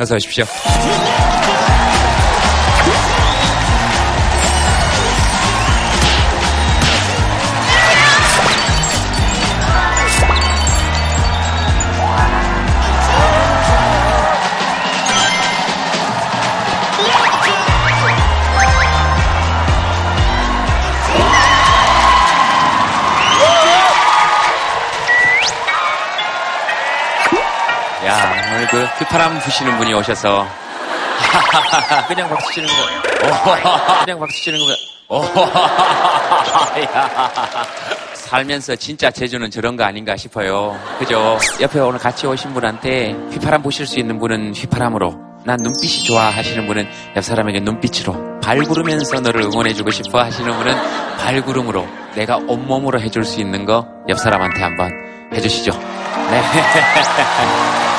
어서 오 휘파람 부시는 분이 오셔서 그냥 박수 치는 거. 오, 그냥 박수 치는 거. 오, 야. 살면서 진짜 제주는 저런 거 아닌가 싶어요. 그죠? 옆에 오늘 같이 오신 분한테 휘파람 보실 수 있는 분은 휘파람으로, 난 눈빛이 좋아 하시는 분은 옆 사람에게 눈빛으로, 발구르면서 너를 응원해주고 싶어 하시는 분은 발구름으로, 내가 온몸으로 해줄 수 있는 거 옆 사람한테 한번 해주시죠. 네.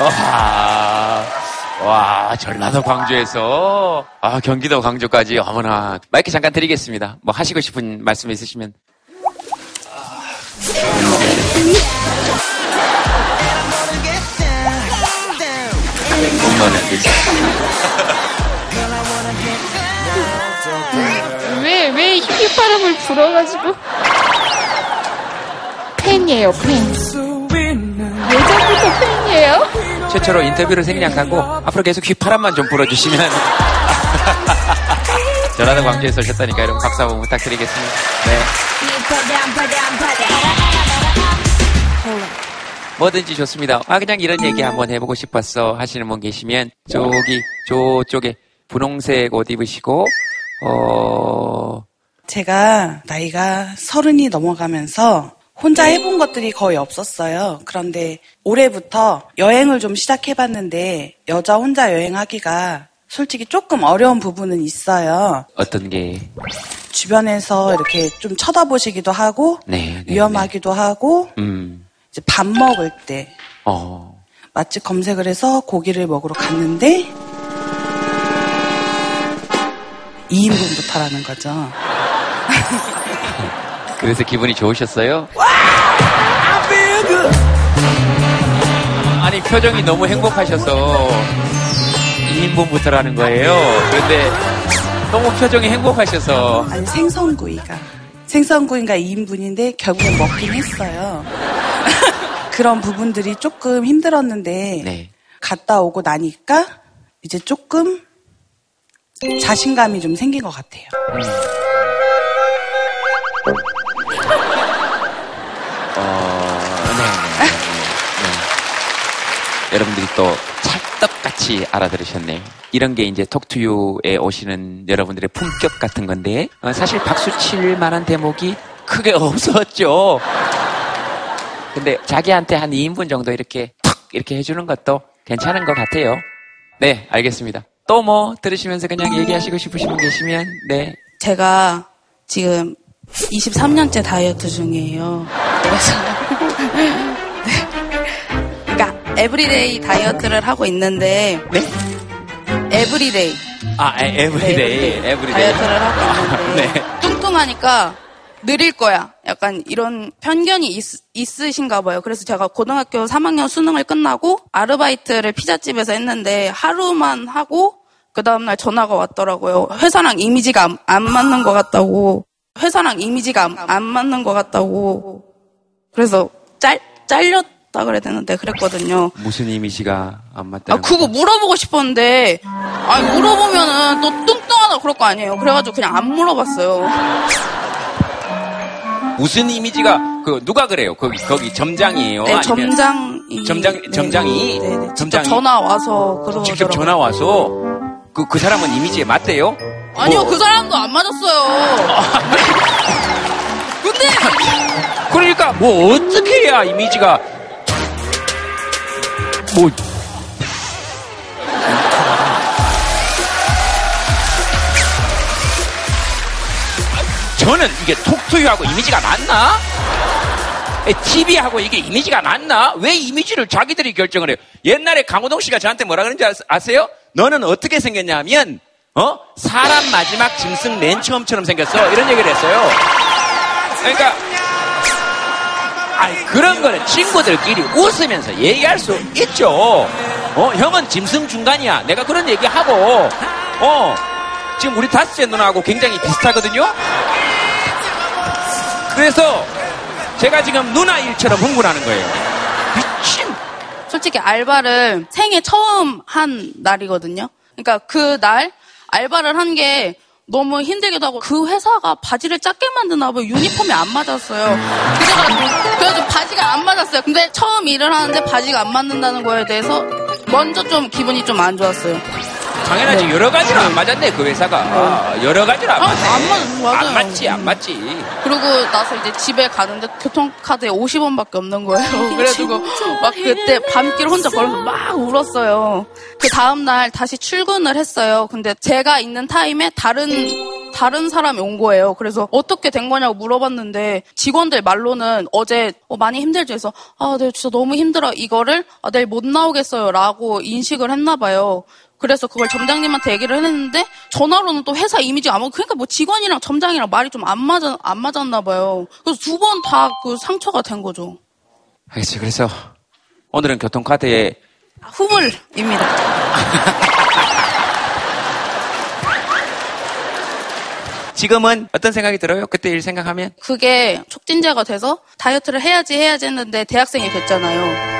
와, 와, 전라도 광주에서, 아, 경기도 광주까지, 어머나. 마이크 잠깐 드리겠습니다. 뭐 하시고 싶은 말씀 있으시면. 왜, 왜 휘파람을 불어가지고. 팬이에요, 팬. 예전부터 팬이에요? 최초로 인터뷰를 생략하고, 앞으로 계속 휘파람만 좀 불어주시면. 전라도 광주에서 오셨다니까 여러분 박수 한번 부탁드리겠습니다. 네. 뭐든지 좋습니다. 아, 그냥 이런 얘기 한번 해보고 싶었어 하시는 분 계시면, 저기, 저쪽에 분홍색 옷 입으시고, 어, 제가 나이가 서른이 넘어가면서 혼자 해본 것들이 거의 없었어요. 그런데 올해부터 여행을 좀 시작해봤는데 여자 혼자 여행하기가 솔직히 조금 어려운 부분은 있어요. 어떤 게, 주변에서 이렇게 좀 쳐다보시기도 하고 네, 네, 위험하기도 하고 음, 이제 밥 먹을 때 어, 맛집 검색을 해서 고기를 먹으러 갔는데 2인분부터라는 거죠. 그래서 기분이 좋으셨어요? 아니, 표정이 너무 행복하셔서 2인분부터라는 거예요. 그런데 너무 표정이 행복하셔서 아니 생선구이가 생선구이가 2인분인데 결국엔 먹긴 했어요. 그런 부분들이 조금 힘들었는데 네. 갔다 오고 나니까 이제 조금 자신감이 좀 생긴 것 같아요. 어, 또 찰떡같이 알아들으셨네요. 이런 게 이제 톡투유에 오시는 여러분들의 품격 같은 건데, 어, 사실 박수 칠 만한 대목이 크게 없었죠. 근데 자기한테 한 2인분 정도 이렇게 탁 이렇게 해주는 것도 괜찮은 것 같아요. 네, 알겠습니다. 또 뭐 들으시면서 그냥 얘기하시고 싶으신 분 계시면, 네. 제가 지금 23년째 다이어트 중이에요. 그래서 every day 다이어트를 하고 있는데 네? 에브리데이 아, 에- every day, every day. 다이어트를 하고 있는데 네. 뚱뚱하니까 느릴 거야. 약간 이런 편견이 있, 있으신가 봐요. 그래서 제가 고등학교 3학년 수능을 끝나고 아르바이트를 피자집에서 했는데 하루만 하고 그 다음날 전화가 왔더라고요. 회사랑 이미지가 안, 안 맞는 것 같다고. 회사랑 이미지가 안, 안 맞는 것 같다고. 그래서 짤, 잘렸 다 그래야 되는데 그랬거든요. 무슨 이미지가 안 아, 맞다는 그거 물어보고 싶었는데, 아, 물어보면은 또 뚱뚱하다 그럴 거 아니에요. 그래가지고 그냥 안 물어봤어요. 무슨 이미지가 그 누가 그래요? 거기 거기 점장이에요. 네, 아니면 점장이. 점장- 네, 점장이? 네, 네. 직접 점장이? 전화 와서 그러더라고요. 직접 전화 와서 그 그 사람은 이미지에 맞대요? 아니요, 뭐- 그 사람도 안 맞았어요. 근데, 그러니까 뭐 어떻게 해야 이미지가 뭐. 저는 이게 톡투유하고 이미지가 맞나? TV하고 이게 이미지가 맞나? 왜 이미지를 자기들이 결정을 해요? 옛날에 강호동 씨가 저한테 뭐라 그러는지 아세요? 너는 어떻게 생겼냐면, 어? 사람 마지막 짐승 맨 처음처럼 생겼어. 이런 얘기를 했어요. 그러니까 아니, 그런 거는 친구들끼리 웃으면서 얘기할 수 있죠. 어, 형은 짐승 중간이야. 내가 그런 얘기하고, 어, 지금 우리 다섯째 누나하고 굉장히 비슷하거든요? 그래서 제가 지금 누나 일처럼 흥분하는 거예요. 미친! 솔직히 알바를 생애 처음 한 날이거든요. 그러니까 그 날 알바를 한 게 너무 힘들기도 하고 그 회사가 바지를 작게 만드나 봐요. 유니폼이 안 맞았어요. 그래가지고 그래서 바지가 안 맞았어요. 근데 처음 일을 하는데 바지가 안 맞는다는 거에 대해서 먼저 좀 기분이 좀 안 좋았어요. 당연하지. 여러 가지로 안 맞았네, 그 회사가. 아, 여러 가지로 안 아, 맞네. 안 맞- 맞아요. 안 맞지, 안 맞지. 그러고 나서 이제 집에 가는데 교통카드에 50원밖에 없는 거예요. 그래가지고 막 그때 밤길 혼자 걸어서 막 울었어요. 그 다음날 다시 출근을 했어요. 근데 제가 있는 타임에 다른 다른 사람이 온 거예요. 그래서 어떻게 된 거냐고 물어봤는데 직원들 말로는 어제 어, 많이 힘들죠. 해서 아, 네, 진짜 너무 힘들어. 이거를 아, 내일 못 나오겠어요 라고 인식을 했나 봐요. 그래서 그걸 점장님한테 얘기를 했는데 전화로는 또 회사 이미지가 아무 그러니까 뭐 직원이랑 점장이랑 말이 좀 안 맞아 안 맞았나 봐요. 그래서 두 번 다 그 상처가 된 거죠. 알겠어요. 그래서 오늘은 교통카드에 후물입니다. 지금은 어떤 생각이 들어요? 그때 일 생각하면? 그게 촉진제가 돼서 다이어트를 해야지 해야지 했는데 대학생이 됐잖아요.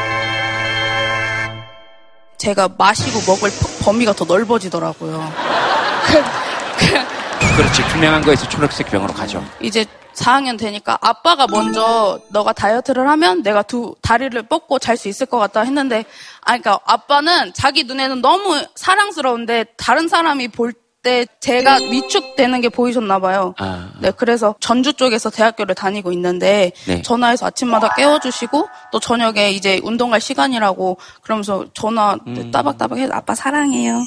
제가 마시고 먹을 버- 범위가 더 넓어지더라고요. 그렇지. 투명한 거에서 초록색 병으로 가죠. 이제 4학년 되니까 아빠가 먼저 너가 다이어트를 하면 내가 두 다리를 뻗고 잘 수 있을 것 같다 했는데 아 그러니까 아빠는 자기 눈에는 너무 사랑스러운데 다른 사람이 볼 때 제가 위축되는 게 보이셨나 봐요. 아. 네, 그래서 전주 쪽에서 대학교를 다니고 있는데 네. 전화해서 아침마다 깨워주시고 또 저녁에 이제 운동 갈 시간이라고 그러면서 전화 음. 따박따박 해서 아빠 사랑해요.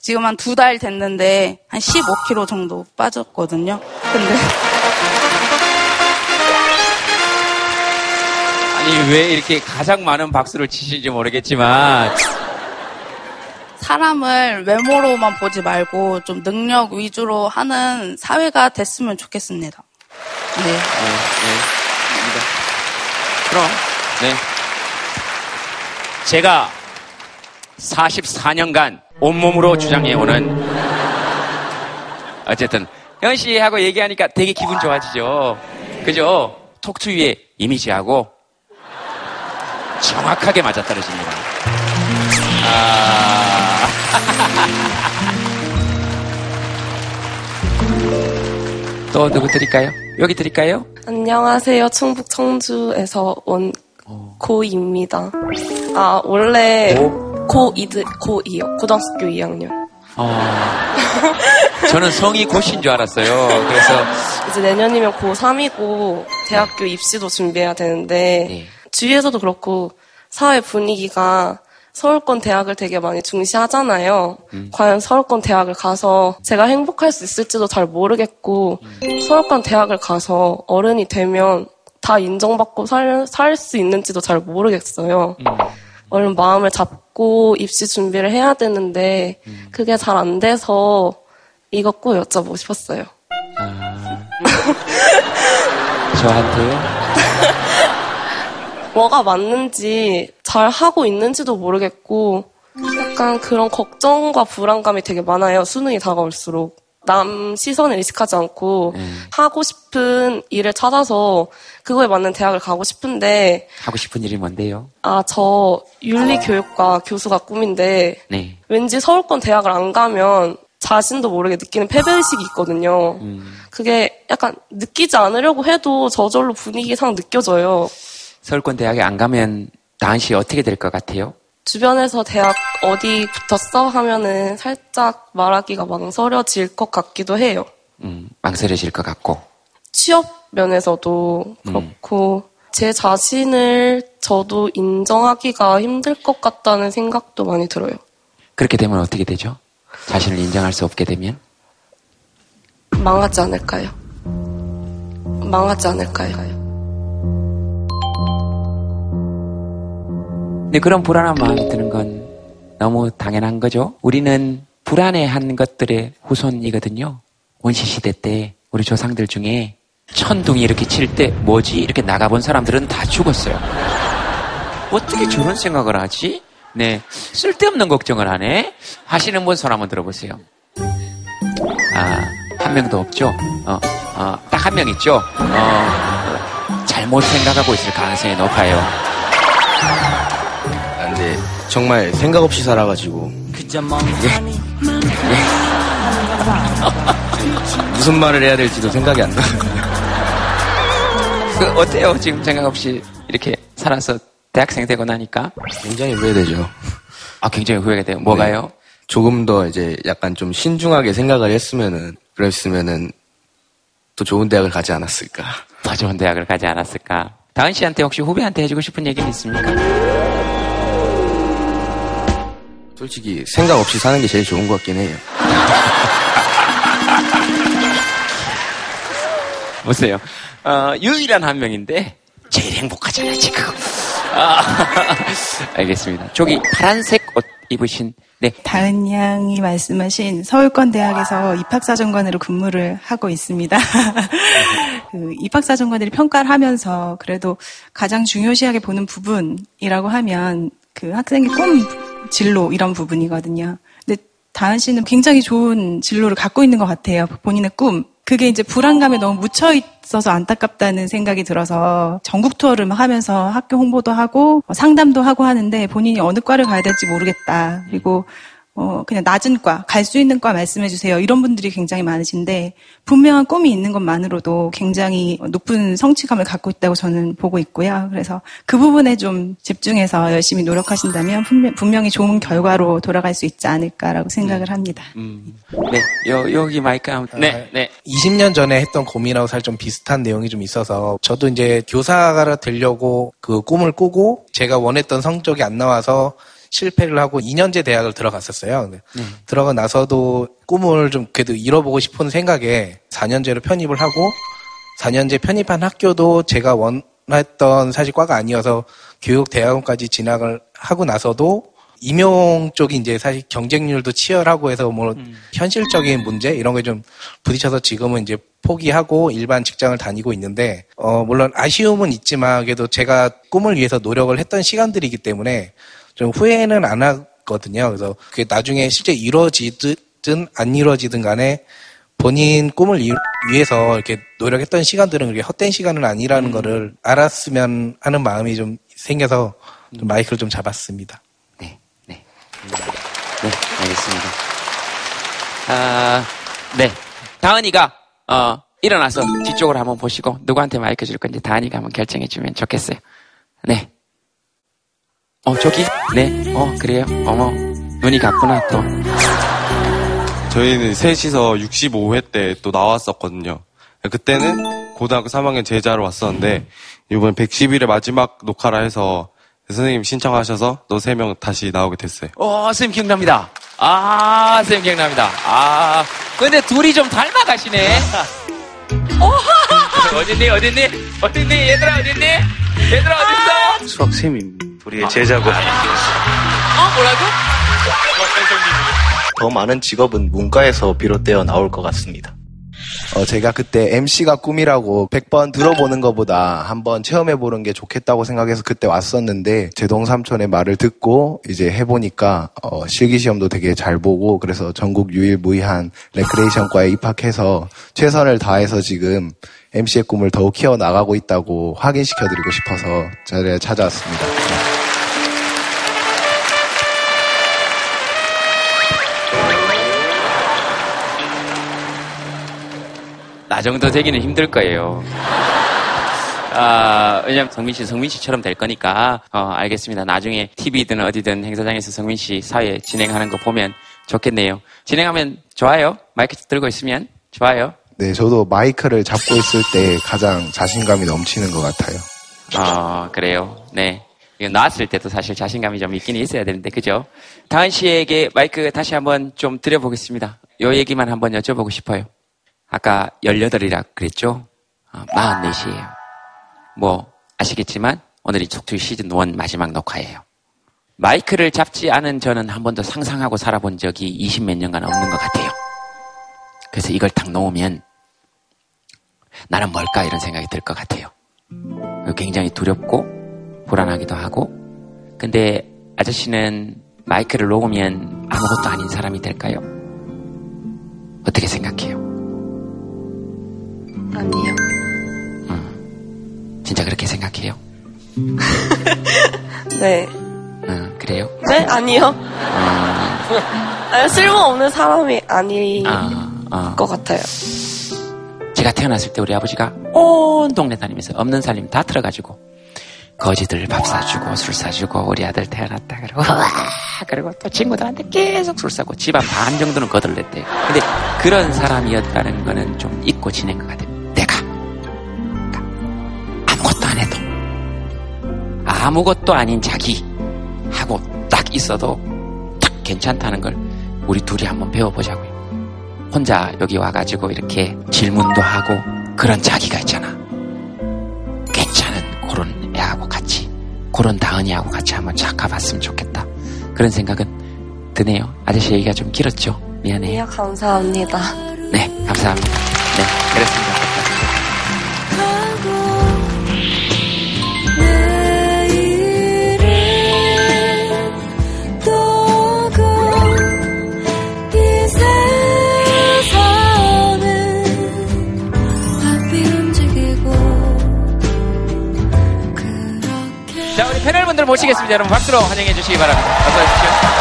지금 한 두 달 됐는데 한 15kg 정도 빠졌거든요. 근데 아니, 왜 이렇게 가장 많은 박수를 치시는지 모르겠지만, 사람을 외모로만 보지 말고 좀 능력 위주로 하는 사회가 됐으면 좋겠습니다. 네. 네, 네. 그럼, 네. 제가 44년간 온몸으로 주장해오는, 어쨌든, 현 씨하고 얘기하니까 되게 기분 좋아지죠. 그죠? 톡투유의 이미지하고 정확하게 맞아떨어집니다. 아. 또 누구 드릴까요? 여기 드릴까요? 안녕하세요. 충북 청주에서 온 어. 고이입니다. 아, 원래 고2드, 고2요. 고등학교 2학년. 어, 저는 성이 고신 줄 알았어요. 그래서 이제 내년이면 고3이고 대학교 입시도 준비해야 되는데 네. 주위에서도 그렇고 사회 분위기가 서울권 대학을 되게 많이 중시하잖아요. 음. 과연 서울권 대학을 가서 제가 행복할 수 있을지도 잘 모르겠고 서울권 대학을 가서 어른이 되면 다 인정받고 살 수 있는지도 잘 모르겠어요. 얼른 마음을 잡고 입시 준비를 해야 되는데 그게 잘 안 돼서 이거 꼭 여쭤보고 싶었어요. 저한테요. 뭐가 맞는지 잘 하고 있는지도 모르겠고 약간 그런 걱정과 불안감이 되게 많아요. 수능이 다가올수록. 남 시선을 의식하지 않고 하고 싶은 일을 찾아서 그거에 맞는 대학을 가고 싶은데 하고 싶은 일이 뭔데요? 아, 저 윤리교육과 교수가 꿈인데 네. 왠지 서울권 대학을 안 가면 자신도 모르게 느끼는 패배의식이 있거든요. 그게 약간 느끼지 않으려고 해도 저절로 분위기상 느껴져요. 서울권 대학에 안 가면 다은 씨 어떻게 될 것 같아요? 주변에서 대학 어디 붙었어? 하면은 살짝 말하기가 망설여질 것 같기도 해요. 음, 망설여질 것 같고. 취업 면에서도 그렇고, 제 자신을 저도 인정하기가 힘들 것 같다는 생각도 많이 들어요. 그렇게 되면 어떻게 되죠? 자신을 인정할 수 없게 되면? 망하지 않을까요? 망하지 않을까요? 근데 그런 불안한 마음이 드는 건 너무 당연한 거죠. 우리는 불안해한 것들의 후손이거든요. 원시시대 때 우리 조상들 중에 천둥이 이렇게 칠 때 뭐지? 이렇게 나가본 사람들은 다 죽었어요. 어떻게 저런 생각을 하지? 네. 쓸데없는 걱정을 하네? 하시는 분 손 한번 들어보세요. 아, 한 명도 없죠? 어, 어, 딱 한 명 있죠? 어, 잘못 생각하고 있을 가능성이 높아요. 정말 생각 없이 살아가지고 무슨 말을 해야 될지도 생각이 안 나요. 그 어때요? 지금 생각 없이 이렇게 살아서 대학생 되고 나니까? 굉장히 후회되죠. 아, 굉장히 후회가 돼요. 뭐가요? 조금 더 이제 약간 좀 신중하게 생각을 했으면은 그랬으면은 또 좋은 대학을 가지 않았을까. 더 좋은 대학을 가지 않았을까? 다은 씨한테 혹시 후배한테 해주고 싶은 얘기는 있습니까? 솔직히 생각 없이 사는 게 제일 좋은 것 같긴 해요. 보세요. 어, 유일한 한 명인데 제일 행복하잖아요, 지금. 아, 알겠습니다. 저기 파란색 옷 입으신 네. 다은 양이 말씀하신 서울권대학에서 입학사정관으로 근무를 하고 있습니다. 그 입학사정관들이 평가를 하면서 그래도 가장 중요시하게 보는 부분이라고 하면 그 학생의 꿈 진로 이런 부분이거든요. 근데 다은 씨는 굉장히 좋은 진로를 갖고 있는 것 같아요. 본인의 꿈. 그게 이제 불안감에 너무 묻혀 있어서 안타깝다는 생각이 들어서 전국 투어를 막 하면서 학교 홍보도 하고 상담도 하고 하는데 본인이 어느 과를 가야 될지 모르겠다. 그리고 어, 그냥 낮은 과, 갈 수 있는 과 말씀해 주세요. 이런 분들이 굉장히 많으신데, 분명한 꿈이 있는 것만으로도 굉장히 높은 성취감을 갖고 있다고 저는 보고 있고요. 그래서 그 부분에 좀 집중해서 열심히 노력하신다면 분명, 히 좋은 결과로 돌아갈 수 있지 않을까라고 생각을 합니다. 음, 네, 여, 여기 마이크 한 네, 네. 20년 전에 했던 고민하고 사실 좀 비슷한 내용이 좀 있어서, 저도 이제 교사가 되려고 그 꿈을 꾸고, 제가 원했던 성적이 안 나와서 실패를 하고 2년제 대학을 들어갔었어요. 네. 들어가 나서도 꿈을 좀 그래도 잃어보고 싶은 생각에 4년제로 편입을 하고 4년제 편입한 학교도 제가 원했던 사실 과가 아니어서 교육대학원까지 진학을 하고 나서도 임용 쪽이 이제 사실 경쟁률도 치열하고 해서 뭐 음. 현실적인 문제 이런 게 좀 부딪혀서 지금은 이제 포기하고 일반 직장을 다니고 있는데 어 물론 아쉬움은 있지만 그래도 제가 꿈을 위해서 노력을 했던 시간들이기 때문에 좀 후회는 안 하거든요. 그래서 그게 나중에 실제 이루어지든 안 이루어지든 간에 본인 꿈을 이, 위해서 이렇게 노력했던 시간들은 그렇게 헛된 시간은 아니라는 음. 거를 알았으면 하는 마음이 좀 생겨서 좀 마이크를 좀 잡았습니다. 네, 네. 네, 알겠습니다. 아, 네. 다은이가, 어, 일어나서 뒤쪽으로 한번 보시고 누구한테 마이크 줄 건지 다은이가 한번 결정해 주면 좋겠어요. 네. 어, 저기? 네. 어, 그래요? 어머. 눈이 갔구나, 또. 저희는 셋이서 65회 때 또 나왔었거든요. 그때는 고등학교 3학년 제자로 왔었는데, 이번 110일의 마지막 녹화라 해서 선생님 신청하셔서 또 세 명 다시 나오게 됐어요. 어, 선생님 기억납니다. 아, 선생님 기억납니다. 아, 근데 둘이 좀 닮아가시네. 어, 어딨니, 어딨니? 어딨니? 얘들아, 어딨니? 얘들아, 어딨어? 수학쌤입니다. 우리의 제자고. 어, 뭐라고? 더 많은 직업은 문과에서 비롯되어 나올 것 같습니다. 어, 제가 그때 MC가 꿈이라고 100번 들어보는 것보다 한번 체험해보는 게 좋겠다고 생각해서 그때 왔었는데 제동 삼촌의 말을 듣고 이제 해보니까 어, 실기시험도 되게 잘 보고 그래서 전국 유일무이한 레크레이션과에 입학해서 최선을 다해서 지금 MC의 꿈을 더욱 키워나가고 있다고 확인시켜드리고 싶어서 자리에 찾아왔습니다. 나 정도 되기는 힘들 거예요. 아, 왜냐면 성민 씨, 성민 씨처럼 될 거니까, 어, 알겠습니다. 나중에 TV든 어디든 행사장에서 성민 씨 사회 진행하는 거 보면 좋겠네요. 진행하면 좋아요? 마이크 들고 있으면 좋아요? 네, 저도 마이크를 잡고 있을 때 가장 자신감이 넘치는 것 같아요. 아, 그래요? 네. 이거 나왔을 때도 사실 자신감이 좀 있긴 있어야 되는데, 그죠? 다은 씨에게 마이크 다시 한번 좀 드려보겠습니다. 요 얘기만 한번 여쭤보고 싶어요. 아까 18이라 그랬죠? 어, 44이에요. 뭐, 아시겠지만, 오늘이 촉투 시즌 1 마지막 녹화예요. 마이크를 잡지 않은 저는 한 번도 상상하고 살아본 적이 20 몇 년간 없는 것 같아요. 그래서 이걸 딱 놓으면, 나는 뭘까? 이런 생각이 들 것 같아요. 굉장히 두렵고, 불안하기도 하고, 근데 아저씨는 마이크를 놓으면 아무것도 아닌 사람이 될까요? 어떻게 생각해요? 아니요. 진짜 그렇게 생각해요? 네. 응, 그래요? 네? 아니요. 아니, 쓸모없는 사람이 아닐 아, 아. 것 같아요. 제가 태어났을 때 우리 아버지가 온 동네 다니면서 없는 살림 다 틀어가지고 거지들 밥 사주고 술 사주고 우리 아들 태어났다 그러고 와 그리고 또 친구들한테 계속 술 사고 집안 반 정도는 거들냈대요. 근데 그런 사람이었다는 거는 좀 잊고 지낸 것 같아요. 내가 그러니까 아무것도 안 해도 아무것도 아닌 자기 하고 딱 있어도 딱 괜찮다는 걸 우리 둘이 한번 배워보자고요. 혼자 여기 와가지고 이렇게 질문도 하고 그런 자기가 있잖아. 괜찮은 그런 애하고 같이 그런 다은이하고 같이 한번 쫙 가봤으면 좋겠다. 그런 생각은 드네요. 아저씨 얘기가 좀 길었죠. 미안해요. 이야, 감사합니다. 네, 감사합니다. 네, 그렇습니다. 분들 모시겠습니다. 여러분 박수로 환영해 주시기 바랍니다. 어서 오십시오.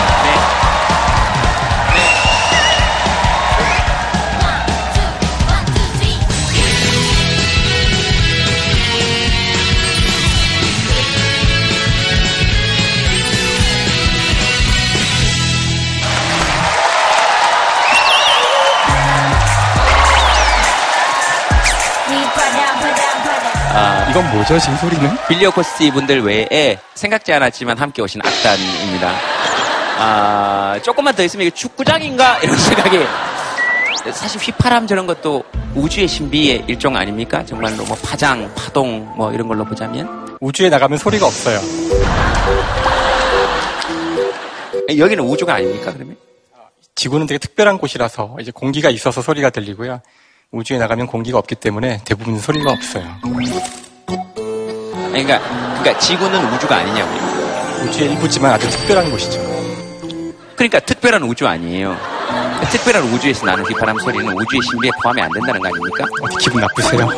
이건 뭐죠, 지금 소리는? 빌리오 코스티 분들 외에 생각지 않았지만 함께 오신 악단입니다. 아, 조금만 더 있으면 이게 축구장인가? 이런 생각이. 사실 휘파람 저런 것도 우주의 신비의 일종 아닙니까? 정말로 뭐 파장, 파동 뭐 이런 걸로 보자면. 우주에 나가면 소리가 없어요. 여기는 우주가 아닙니까, 그러면? 지구는 되게 특별한 곳이라서 이제 공기가 있어서 소리가 들리고요. 우주에 나가면 공기가 없기 때문에 대부분 소리가 없어요. 그러니까, 그러니까 지구는 우주가 아니냐고요. 우주의 일부지만 아주 특별한 곳이죠. 그러니까 특별한 우주 아니에요. 특별한 우주에서 나는 휘파람 소리는 우주의 신비에 포함이 안 된다는 거 아닙니까? 어디 기분 나쁘세요?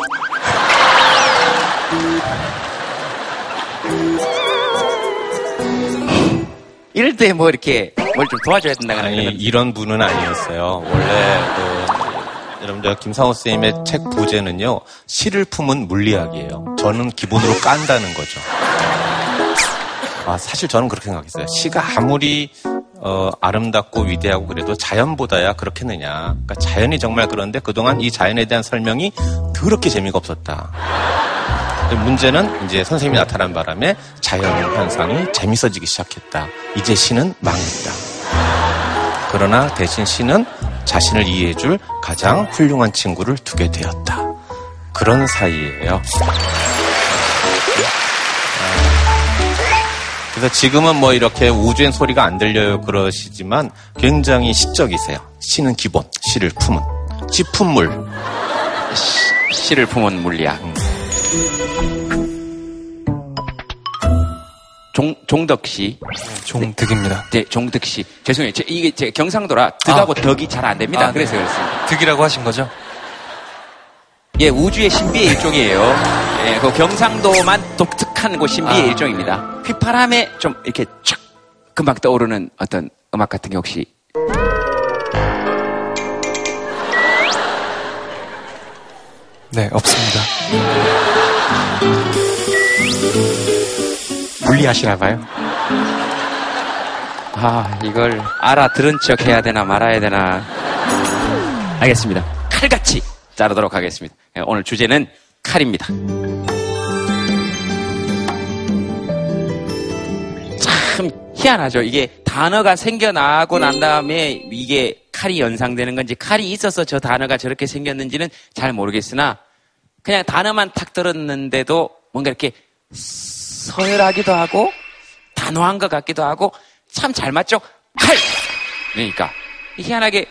이럴 때 뭐 이렇게 뭘 좀 도와줘야 된다는 아니 이런 분은 아니었어요. 원래 그 여러분들 김상호 선생님의 책 부제는요 시를 품은 물리학이에요. 저는 기본으로 깐다는 거죠. 아 사실 저는 그렇게 생각했어요. 시가 아무리 어, 아름답고 위대하고 그래도 자연보다야 그렇겠느냐. 그러니까 자연이 정말 그런데 그동안 이 자연에 대한 설명이 더럽게 재미가 없었다. 문제는 이제 선생님이 나타난 바람에 자연 현상이 재밌어지기 시작했다. 이제 시는 망했다. 그러나 대신 시는 자신을 이해해줄 가장 훌륭한 친구를 두게 되었다. 그런 사이예요. 그래서 지금은 뭐 이렇게 우주엔 소리가 안 들려요 그러시지만 굉장히 시적이세요. 시는 기본, 시를 품은. 시품물. 시를 품은 물리학. 종, 종덕 씨. 종득입니다. 네, 종덕 씨. 죄송해요. 제, 이게 제 경상도라 득하고 덕이 잘 안 됩니다. 아, 그래서 네. 그렇습니다. 득이라고 하신 거죠? 예, 우주의 신비의 일종이에요. 예, 그 경상도만 독특한 그 신비의 아. 일종입니다. 휘파람에 좀 이렇게 촥 금방 떠오르는 어떤 음악 같은 게 혹시 네, 없습니다. 물리하시나 봐요. 아, 이걸 알아들은 척 해야 되나 말아야 되나. 알겠습니다. 칼같이 자르도록 하겠습니다. 예, 오늘 주제는 칼입니다. 참 희한하죠. 이게 단어가 생겨나고 난 다음에 이게 칼이 연상되는 건지 칼이 있어서 저 단어가 저렇게 생겼는지는 잘 모르겠으나 그냥 단어만 탁 들었는데도 뭔가 이렇게 서열하기도 하고 단호한 것 같기도 하고 참 잘 맞죠? 칼! 그러니까 희한하게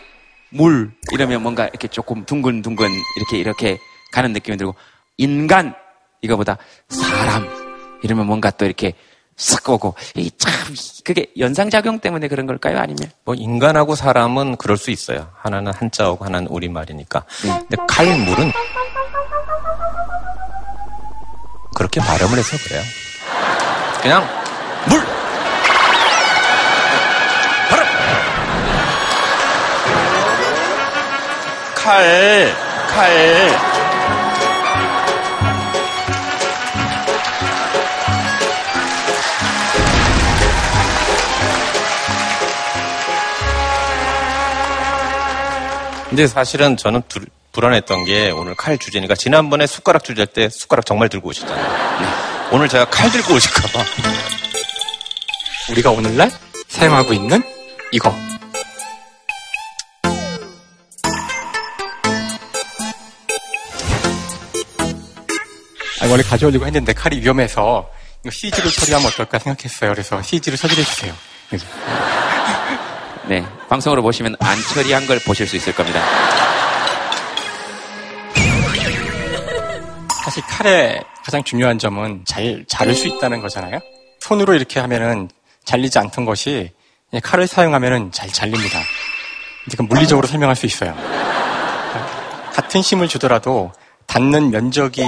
물 이러면 뭔가 이렇게 조금 둥근둥근 이렇게 이렇게 가는 느낌이 들고 인간 이거보다 사람 이러면 뭔가 또 이렇게 싹 오고 이 참 그게 연상작용 때문에 그런 걸까요? 아니면 뭐 인간하고 사람은 그럴 수 있어요. 하나는 한자어고 하나는 우리말이니까. 근데 칼물은 그렇게 발음을 해서 그래요. 그냥 물. 칼, 칼. 근데 사실은 저는 두- 불안했던 게 오늘 칼 주제니까 지난번에 숟가락 주제 할 때 숟가락 정말 들고 오셨잖아요. 오늘 제가 칼 들고 오실까봐. 우리가 오늘날 사용하고 있는 이거. 아니, 원래 가져오려고 했는데 칼이 위험해서 이거 CG로 처리하면 어떨까 생각했어요. 그래서 CG로 처리해 주세요. 네 방송으로 보시면 안 처리한 걸 보실 수 있을 겁니다. 사실 칼의 가장 중요한 점은 잘 자를 수 있다는 거잖아요. 손으로 이렇게 하면은 잘리지 않던 것이 칼을 사용하면은 잘 잘립니다. 이제 그 물리적으로 설명할 수 있어요. 같은 힘을 주더라도 닿는 면적이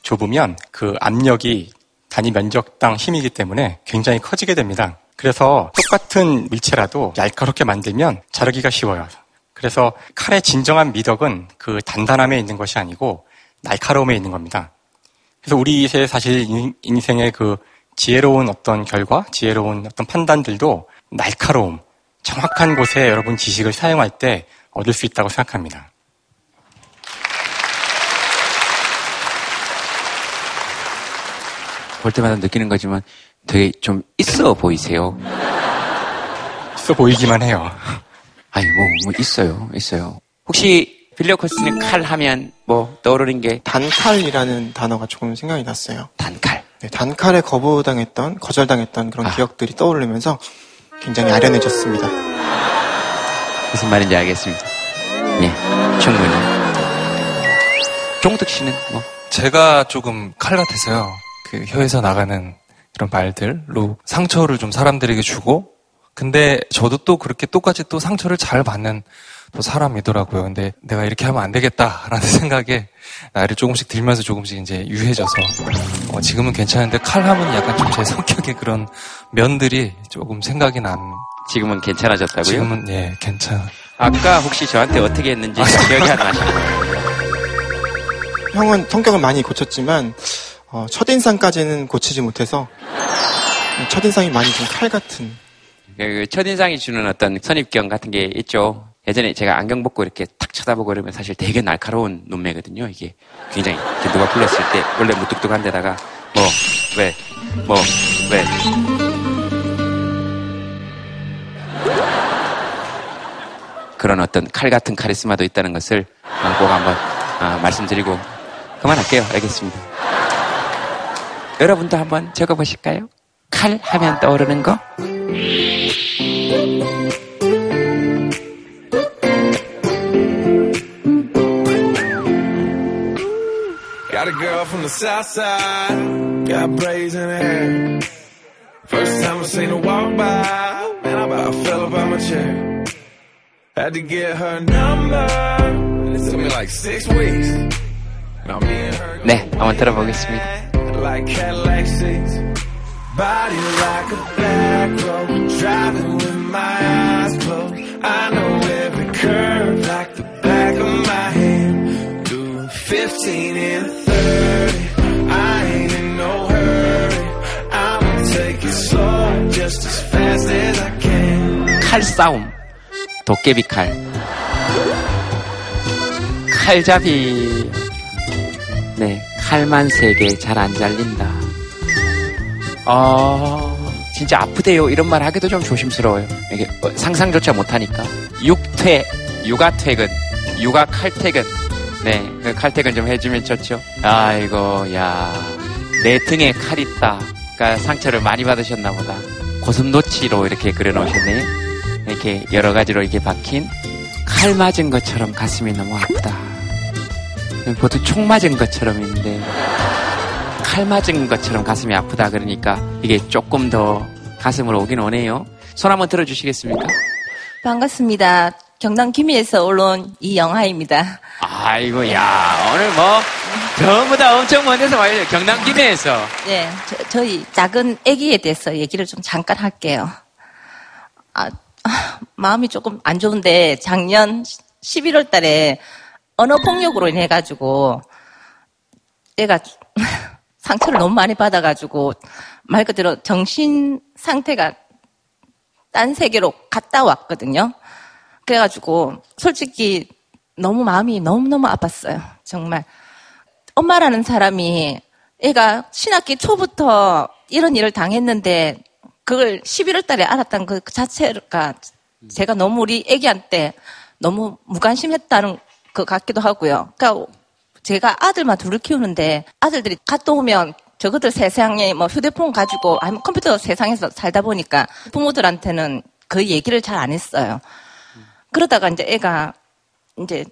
좁으면 그 압력이 단위 면적당 힘이기 때문에 굉장히 커지게 됩니다. 그래서 똑같은 물체라도 얄카롭게 만들면 자르기가 쉬워요. 그래서 칼의 진정한 미덕은 그 단단함에 있는 것이 아니고 날카로움에 있는 겁니다. 그래서 우리 의 사실 인- 인생의 그 지혜로운 어떤 결과, 지혜로운 어떤 판단들도 날카로움, 정확한 곳에 여러분 지식을 사용할 때 얻을 수 있다고 생각합니다. 볼 때마다 느끼는 거지만 되게 좀 있어 보이세요. 있어 보이기만 해요. 아니 뭐, 뭐 있어요, 있어요. 혹시 빌리어커스는 칼 하면 뭐 떠오르는 게 단칼이라는 단어가 조금 생각이 났어요. 단칼. 네, 단칼에 거부당했던, 거절당했던 그런 기억들이 떠오르면서 굉장히 아련해졌습니다. 무슨 말인지 알겠습니다. 예, 충분히. 종득 씨는 뭐 제가 조금 칼 같아서요. 그 혀에서 나가는 그런 말들로 상처를 좀 사람들에게 주고, 근데 저도 또 그렇게 똑같이 또 상처를 잘 받는 또 사람이더라고요. 근데 내가 이렇게 하면 안 되겠다라는 생각에 나이를 조금씩 들면서 조금씩 이제 유해져서 어, 지금은 괜찮은데 칼 하면 약간 좀 제 성격의 그런 면들이 조금 생각이 난. 지금은 괜찮아졌다고요? 지금은 예 괜찮. 아까 혹시 저한테 어떻게 했는지 기억이 안 나시나요? 형은 성격을 많이 고쳤지만 어, 첫인상까지는 고치지 못해서 첫인상이 많이 좀 칼 같은 그 첫인상이 주는 어떤 선입견 같은 게 있죠. 예전에 제가 안경 벗고 이렇게 탁 쳐다보고 그러면 사실 되게 날카로운 눈매거든요. 이게 굉장히 누가 불렀을 때 원래 무뚝뚝한 데다가 뭐, 왜, 뭐, 왜. 그런 어떤 칼 같은 카리스마도 있다는 것을 어, 꼭 한번 아, 말씀드리고 그만할게요. 알겠습니다. 여러분도 한번 적어보실까요? 칼 하면 떠오르는 거? the south side, got braids in her hair. First time I seen her walk by, man, I about fell up out my chair. Had to get her number, it took me like six weeks. Now me and her 네, 한번 들어보겠습니다. like Cadillac seats. Body like a black road, driving with my eyes closed. I know every curve like the back of my hand. Doing 15 and 30, 칼싸움. 도깨비 칼. 칼잡이. 네, 칼만 세 개 잘 안 잘린다. 어, 진짜 아프대요 이런 말 하기도 좀 조심스러워요. 이게 어, 상상조차 못하니까 육퇴, 육아 퇴근, 육아 칼퇴근. 네, 그 칼퇴근 좀 해주면 좋죠. 아이고, 야, 내 등에 칼 있다. 그러니까 상처를 많이 받으셨나 보다. 고슴도치로 이렇게 그려놓으셨네요. 이렇게 여러 가지로 이렇게 박힌 칼 맞은 것처럼 가슴이 너무 아프다. 보통 총 맞은 것처럼인데 칼 맞은 것처럼 가슴이 아프다 그러니까 이게 조금 더 가슴으로 오긴 오네요. 손 한번 들어주시겠습니까? 반갑습니다. 경남 김해에서 올라온 이영하입니다. 아이고 야 오늘 뭐 전부 다 엄청 먼 데서 와요. 경남 김해에서. 네, 저, 희 작은 아기에 대해서 얘기를 좀 잠깐 할게요. 아, 아, 마음이 조금 안 좋은데 작년 11월 달에 언어 폭력으로 인해 가지고 애가 상처를 너무 많이 받아가지고 말 그대로 정신 상태가 딴 세계로 갔다 왔거든요. 그래가지고 솔직히 너무 마음이 너무너무 아팠어요. 정말. 엄마라는 사람이 애가 신학기 초부터 이런 일을 당했는데 그걸 11월 달에 알았다는 그 자체가 제가 너무 우리 애기한테 너무 무관심했다는 것 같기도 하고요. 그러니까 제가 아들만 둘을 키우는데 아들들이 갔다 오면 저것들 세상에 뭐 휴대폰 가지고 아니면 컴퓨터 세상에서 살다 보니까 부모들한테는 그 얘기를 잘 안 했어요. 그러다가 이제 애가 이제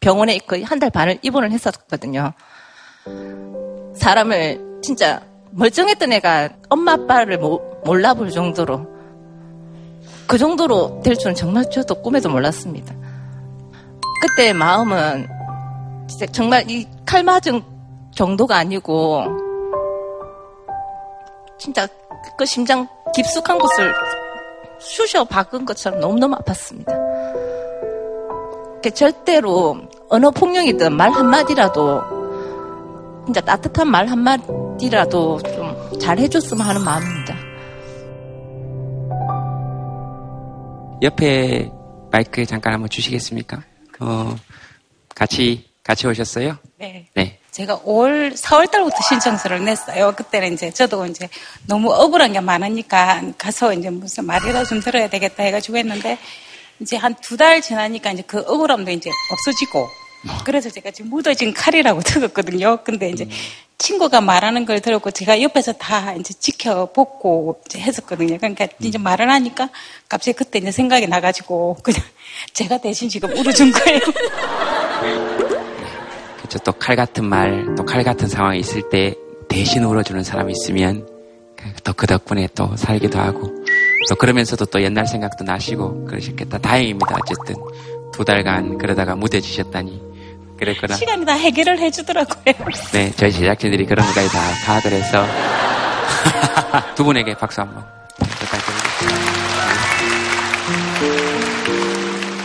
병원에 거의 한 달 반을 입원을 했었거든요. 사람을 진짜 멀쩡했던 애가 엄마 아빠를 몰라볼 정도로 그 정도로 될 줄은 정말 저도 꿈에도 몰랐습니다. 그때 마음은 진짜 정말 이 칼 맞은 정도가 아니고 진짜 그 심장 깊숙한 곳을 쑤셔 박은 것처럼 너무너무 아팠습니다. 절대로 언어 폭력이든 말 한마디라도 진짜 따뜻한 말 한마디라도 좀 잘 해줬으면 하는 마음입니다. 옆에 마이크 잠깐 한번 주시겠습니까? 어, 같이, 같이 오셨어요? 네. 네. 제가 5월, 4월 달부터 신청서를 냈어요. 그때는 이제 저도 이제 너무 억울한 게 많으니까 가서 이제 무슨 말이라도 좀 들어야 되겠다 해가지고 했는데 이제 한 두 달 지나니까 이제 그 억울함도 이제 없어지고 그래서 제가 지금 묻어진 칼이라고 들었거든요. 근데 이제 친구가 말하는 걸 들었고 제가 옆에서 다 이제 지켜보고 이제 했었거든요. 그러니까 이제 말을 하니까 갑자기 그때 이제 생각이 나가지고 그냥 제가 대신 지금 울어준 거예요. 그렇죠. 또 칼 같은 말, 또 칼 같은 상황이 있을 때 대신 울어주는 사람이 있으면 또 그 덕분에 또 살기도 하고 또 그러면서도 또 옛날 생각도 나시고 그러셨겠다. 다행입니다. 어쨌든 두 달간 그러다가 무뎌지셨다니. 그랬구나. 시간이 다 해결을 해주더라고요. 네, 저희 제작진들이 그런 것까지 다 파악을 해서 두 분에게 박수 한번 부탁드립니다.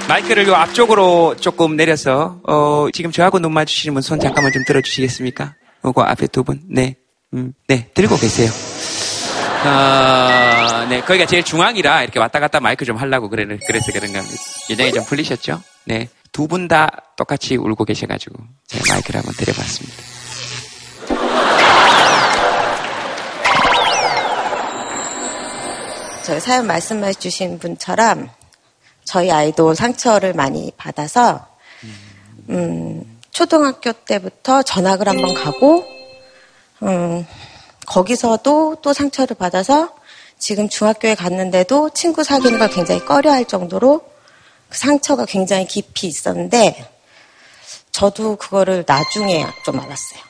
마이크를 요 앞쪽으로 조금 내려서 어, 지금 저하고 눈 마주치는 분 손 잠깐만 좀 들어주시겠습니까? 어, 그 앞에 두 분, 네, 음, 네, 들고 계세요. 어, 네, 거기가 제일 중앙이라 이렇게 왔다 갔다 마이크 좀 하려고 그래, 그래서 그런 겁니다. 예정이 좀 풀리셨죠? 네. 두 분 다 똑같이 울고 계셔가지고 제가 마이크를 한번 드려봤습니다. 저희 사연 말씀해 주신 분처럼 저희 아이도 상처를 많이 받아서 음, 초등학교 때부터 전학을 한번 가고 음, 거기서도 또 상처를 받아서 지금 중학교에 갔는데도 친구 사귀는 걸 굉장히 꺼려할 정도로 그 상처가 굉장히 깊이 있었는데 저도 그거를 나중에 좀 알았어요.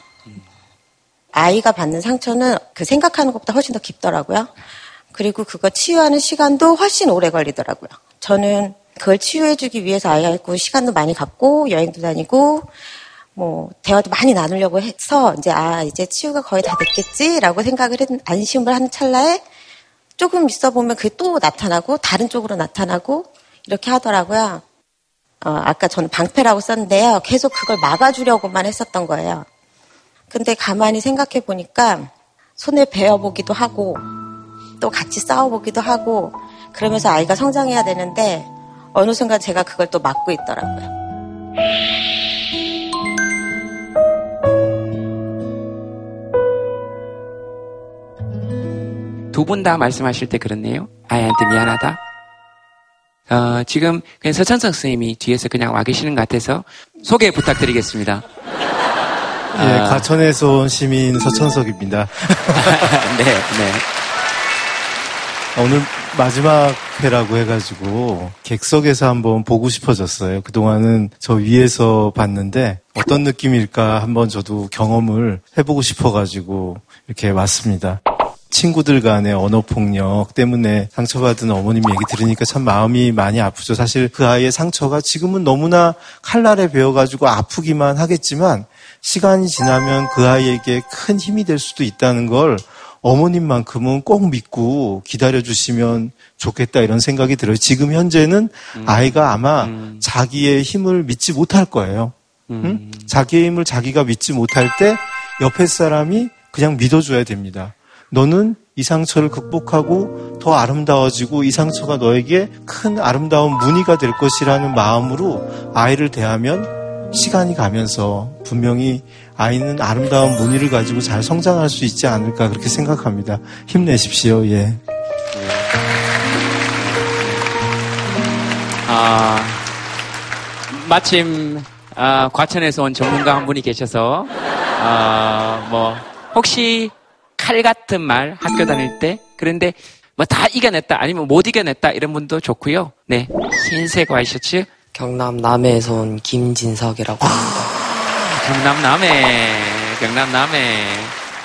아이가 받는 상처는 그 생각하는 것보다 훨씬 더 깊더라고요. 그리고 그거 치유하는 시간도 훨씬 오래 걸리더라고요. 저는 그걸 치유해주기 위해서 아이하고 시간도 많이 갖고 여행도 다니고 뭐 대화도 많이 나누려고 해서 이제 아 이제 치유가 거의 다 됐겠지라고 생각을 했 안심을 하는 찰나에 조금 있어 보면 그게 또 나타나고 다른 쪽으로 나타나고 이렇게 하더라고요. 어, 아까 저는 방패라고 썼는데요. 계속 그걸 막아주려고만 했었던 거예요. 근데 가만히 생각해 보니까 손에 베어보기도 하고 또 같이 싸워보기도 하고 그러면서 아이가 성장해야 되는데 어느 순간 제가 그걸 또 막고 있더라고요. 두두분다 말씀하실 때 그렇네요. 아이한테 미안하다. 어, 지금 그냥 서천석 선생님이 뒤에서 그냥 와 계시는 것 같아서 소개 부탁드리겠습니다. 예, 아. 가천에서 온 시민 서천석입니다. 네, 네. 오늘 마지막 회라고 해가지고 객석에서 한번 보고 싶어졌어요. 그동안은 저 위에서 봤는데 어떤 느낌일까 한번 저도 경험을 해보고 싶어가지고 이렇게 왔습니다. 친구들 간의 언어폭력 때문에 상처받은 어머님 얘기 들으니까 참 마음이 많이 아프죠. 사실 그 아이의 상처가 지금은 너무나 칼날에 베어가지고 아프기만 하겠지만 시간이 지나면 그 아이에게 큰 힘이 될 수도 있다는 걸 어머님만큼은 꼭 믿고 기다려주시면 좋겠다 이런 생각이 들어요. 지금 현재는 아이가 아마 자기의 힘을 믿지 못할 거예요. 응? 자기의 힘을 자기가 믿지 못할 때 옆에 사람이 그냥 믿어줘야 됩니다. 너는 이 상처를 극복하고 더 아름다워지고 이 상처가 너에게 큰 아름다운 무늬가 될 것이라는 마음으로 아이를 대하면 시간이 가면서 분명히 아이는 아름다운 무늬를 가지고 잘 성장할 수 있지 않을까 그렇게 생각합니다. 힘내십시오. 예. 아, 마침 아, 과천에서 온 전문가 한 분이 계셔서 아, 뭐 혹시 칼 같은 말 학교 다닐 때 그런데 뭐 다 이겨냈다 아니면 못 이겨냈다 이런 분도 좋고요. 네, 흰색 와이셔츠 경남 남해에서 온 김진석이라고 합니다. 경남 남해, 경남 남해.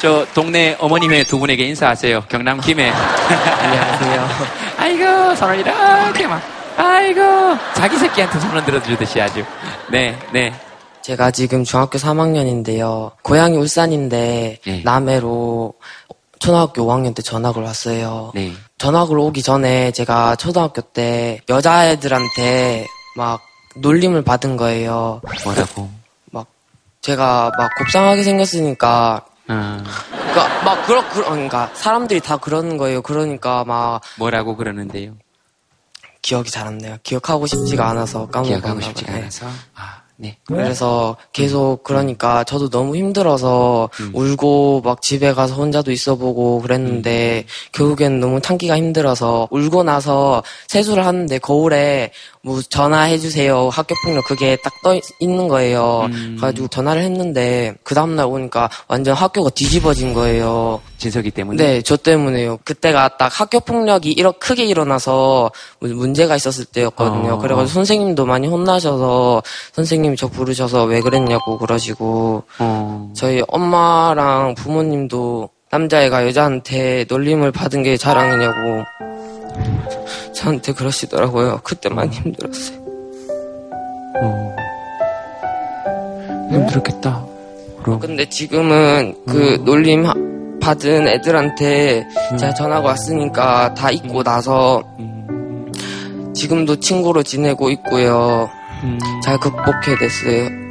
저 동네 어머님의 두 분에게 인사하세요. 경남 김해. 안녕하세요. 아이고 손을 이렇게 막. 아이고 자기 새끼한테 손을 들어주듯이 아주. 네, 네. 제가 지금 중학교 3학년인데요. 고향이 울산인데 네. 남해로 초등학교 5학년 때 전학을 왔어요. 네. 전학을 오기 전에 제가 초등학교 때 여자애들한테 막 놀림을 받은 거예요. 뭐라고? 막 제가 막 곱상하게 생겼으니까 아, 그러니까 막 그러 그러- 그러니까 사람들이 다 그러는 거예요. 그러니까 막 뭐라고 그러는데요? 기억이 잘 안 나요. 기억하고 싶지가 않아서 까먹었나 기억하고. 싶지가 네. 않아서. 아, 네. 그래서 계속 그러니까 저도 너무 힘들어서 음. 울고 막 집에 가서 혼자도 있어보고 그랬는데 결국엔 너무 참기가 힘들어서 울고 나서 세수를 하는데 거울에 뭐 전화해주세요 학교폭력 그게 딱 떠 있는 거예요. 음. 그래가지고 전화를 했는데 그 다음날 오니까 완전 학교가 뒤집어진 거예요. 진석이 때문에? 네, 저 때문에요. 그때가 딱 학교 폭력이 이렇 크게 일어나서 문- 문제가 있었을 때였거든요. 어. 그래가지고 선생님도 많이 혼나셔서 선생님 이 저 부르셔서 왜 그랬냐고 그러시고 어. 저희 엄마랑 부모님도 남자애가 여자한테 놀림을 받은 게 자랑이냐고 저한테 그러시더라고요. 그때 많이 힘들었어요. 어. 힘들었겠다. 그럼. 근데 지금은 그 놀림 하- 받은 애들한테 제가 전화가 왔으니까 다 잊고 나서 지금도 친구로 지내고 있고요. 잘 극복해냈어요.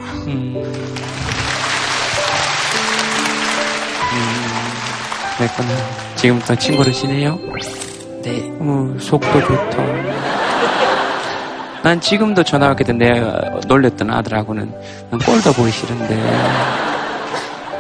그랬구나. 지금부터 친구를 지내요? 네. 어, 속도 좋다. 난 지금도 전화 왔게 된 내가 놀렸던 아들하고는 난 꼴도 보기 싫은데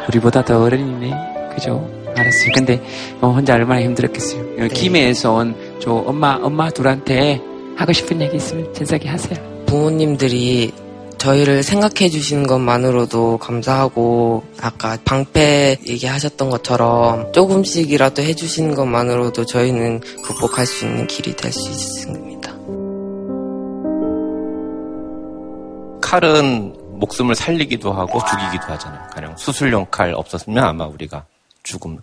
우리보다 더 어른이네. 그죠? 알았어요. 근데 어, 혼자 얼마나 힘들었겠어요. 김해에서 온 저 엄마 엄마 둘한테 하고 싶은 얘기 있으면 진석이 하세요. 부모님들이 저희를 생각해 주시는 것만으로도 감사하고 아까 방패 얘기하셨던 것처럼 조금씩이라도 해주시는 것만으로도 저희는 극복할 수 있는 길이 될 수 있습니다. 칼은 목숨을 살리기도 하고 죽이기도 하잖아요. 가령 수술용 칼 없었으면 아마 우리가 죽음.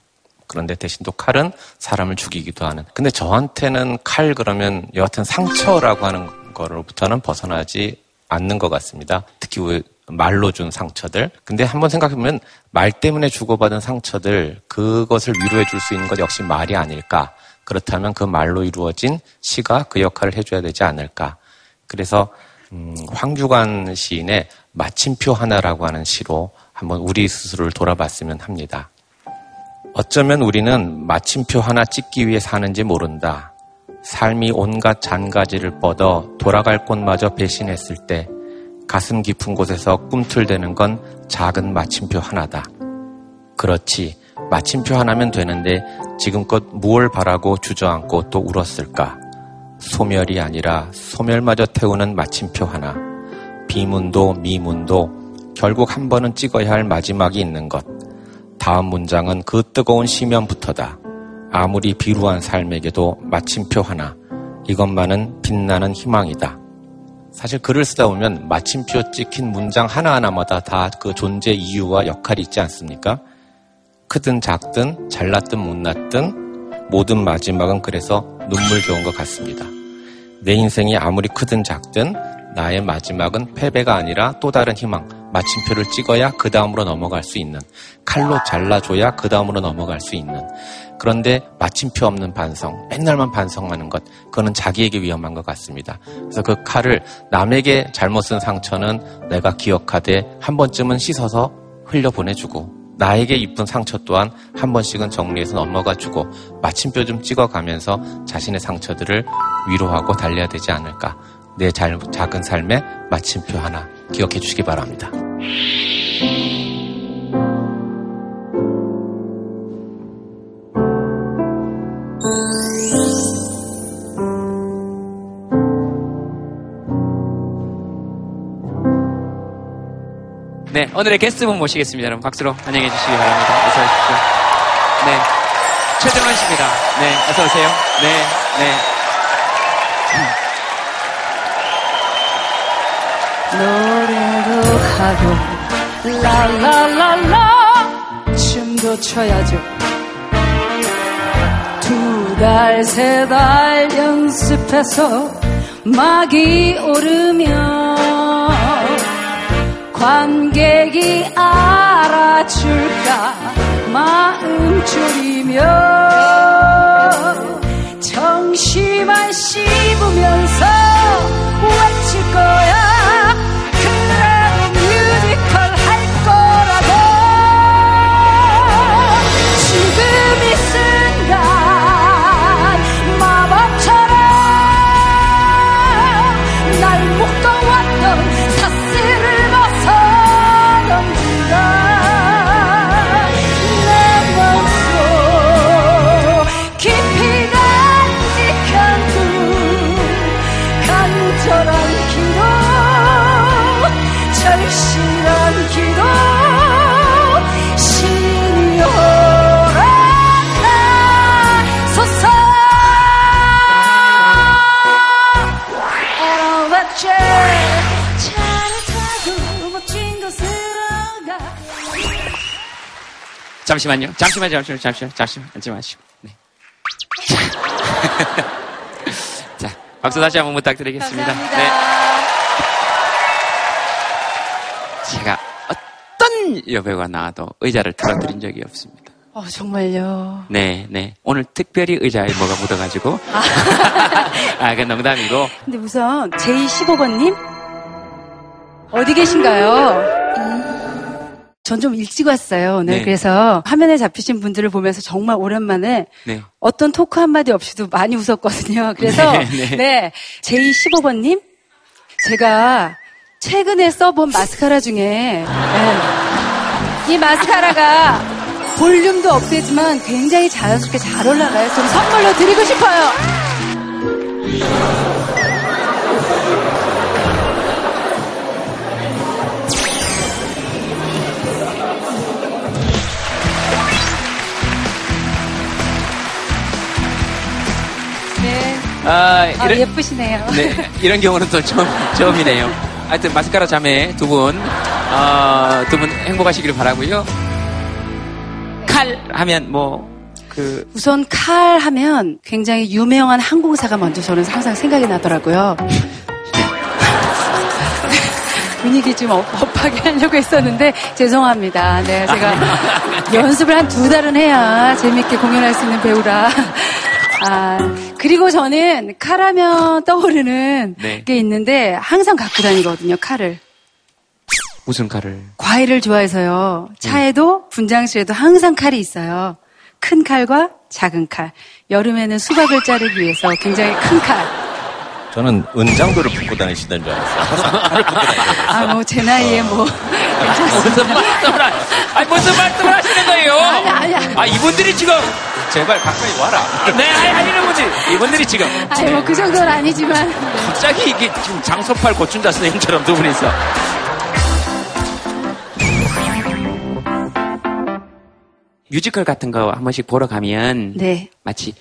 그런데 대신 또 칼은 사람을 죽이기도 하는. 근데 저한테는 칼 그러면 여하튼 상처라고 하는 거로부터는 벗어나지 않는 것 같습니다. 특히 왜 말로 준 상처들. 근데 한번 생각해보면 말 때문에 주고받은 상처들 그것을 위로해 줄 수 있는 것 역시 말이 아닐까. 그렇다면 그 말로 이루어진 시가 그 역할을 해줘야 되지 않을까. 그래서 음, 황규관 시인의 마침표 하나라고 하는 시로 한번 우리 스스로를 돌아봤으면 합니다. 어쩌면 우리는 마침표 하나 찍기 위해 사는지 모른다. 삶이 온갖 잔가지를 뻗어 돌아갈 곳마저 배신했을 때 가슴 깊은 곳에서 꿈틀대는 건 작은 마침표 하나다. 그렇지. 마침표 하나면 되는데 지금껏 무얼 바라고 주저앉고 또 울었을까? 소멸이 아니라 소멸마저 태우는 마침표 하나. 비문도 미문도 결국 한 번은 찍어야 할 마지막이 있는 것. 다음 문장은 그 뜨거운 시면부터다. 아무리 비루한 삶에게도 마침표 하나. 이것만은 빛나는 희망이다. 사실 글을 쓰다 보면 마침표 찍힌 문장 하나하나마다 다 그 존재 이유와 역할이 있지 않습니까? 크든 작든 잘났든 못났든 모든 마지막은 그래서 눈물겨운 것 같습니다. 내 인생이 아무리 크든 작든 나의 마지막은 패배가 아니라 또 다른 희망, 마침표를 찍어야 그 다음으로 넘어갈 수 있는, 칼로 잘라줘야 그 다음으로 넘어갈 수 있는. 그런데 마침표 없는 반성, 맨날만 반성하는 것, 그거는 자기에게 위험한 것 같습니다. 그래서 그 칼을 남에게 잘못 쓴 상처는 내가 기억하되 한 번쯤은 씻어서 흘려보내주고, 나에게 입은 상처 또한 한 번씩은 정리해서 넘어가주고, 마침표 좀 찍어가면서 자신의 상처들을 위로하고 달려야 되지 않을까. 내 잘- 작은 삶의 마침표 하나 기억해 주시기 바랍니다. 네, 오늘의 게스트분 모시겠습니다. 여러분 박수로 환영해 주시기 바랍니다. 어서 오십시오. 네. 최정원 씨입니다. 네, 어서 오세요. 네, 네. 노래도 하고 랄랄랄라. 춤도 춰야죠. 두 달세달 연습해서 막이 오르면 관객이 알아줄까 마음 졸이며 정시만 씹으면서 잠시만요. 잠시만요. 잠시만요. 잠시만요. 잠시만요. 앉지 마시고. 네. 자, 박수 다시 한번 부탁드리겠습니다. 네. 제가 어떤 여배우가 나와도 의자를 틀어드린 적이 없습니다. 어, 정말요. 네, 네. 오늘 특별히 의자에 뭐가 묻어가지고. 아, 그 농담이고. 근데 우선 제15번님 어디 계신가요? 전 좀 일찍 왔어요 오늘 네. 그래서 화면에 잡히신 분들을 보면서 정말 오랜만에 네. 어떤 토크 한마디 없이도 많이 웃었거든요. 그래서 네, 네. 네, 제15번님 제가 최근에 써본 마스카라 중에 네, 이 마스카라가 볼륨도 업되지만 굉장히 자연스럽게 잘 올라가요. 좀 선물로 드리고 싶어요. 아, 아, 이런, 예쁘시네요. 네, 이런 경우는 또 처음, 처음이네요. 하여튼, 마스카라 자매 두 분, 어, 두분 행복하시길 바라고요 칼 하면 뭐, 그, 우선 칼 하면 굉장히 유명한 항공사가 먼저 저는 항상 생각이 나더라고요. 분위기 좀 up, up하게 하려고 했었는데 죄송합니다. 네, 제가 연습을 한 두 달은 해야 재밌게 공연할 수 있는 배우라. 아, 그리고 저는 칼하면 떠오르는 네. 게 있는데 항상 갖고 다니거든요, 칼을. 무슨 칼을. 과일을 좋아해서요. 차에도 분장실에도 항상 칼이 있어요. 큰 칼과 작은 칼. 여름에는 수박을 자르기 위해서 굉장히 큰 칼. 저는 은장도를 붙고 다니시던 줄 알았어요. 아, 뭐, 제 나이에 뭐. 무슨 말씀을, 하, 아니, 무슨 말씀을 하시는 거예요? 아니, 아니야. 아, 이분들이 지금, 제발 가까이 와라. 네, 아니, 아니는 거지. 이분들이 지금. 아니, 뭐, 그 정도는 아니지만. 갑자기 이게 지금 장소팔 고춘자 선생님처럼 두 분이서. 뮤지컬 같은 거 한 번씩 보러 가면 네. 마치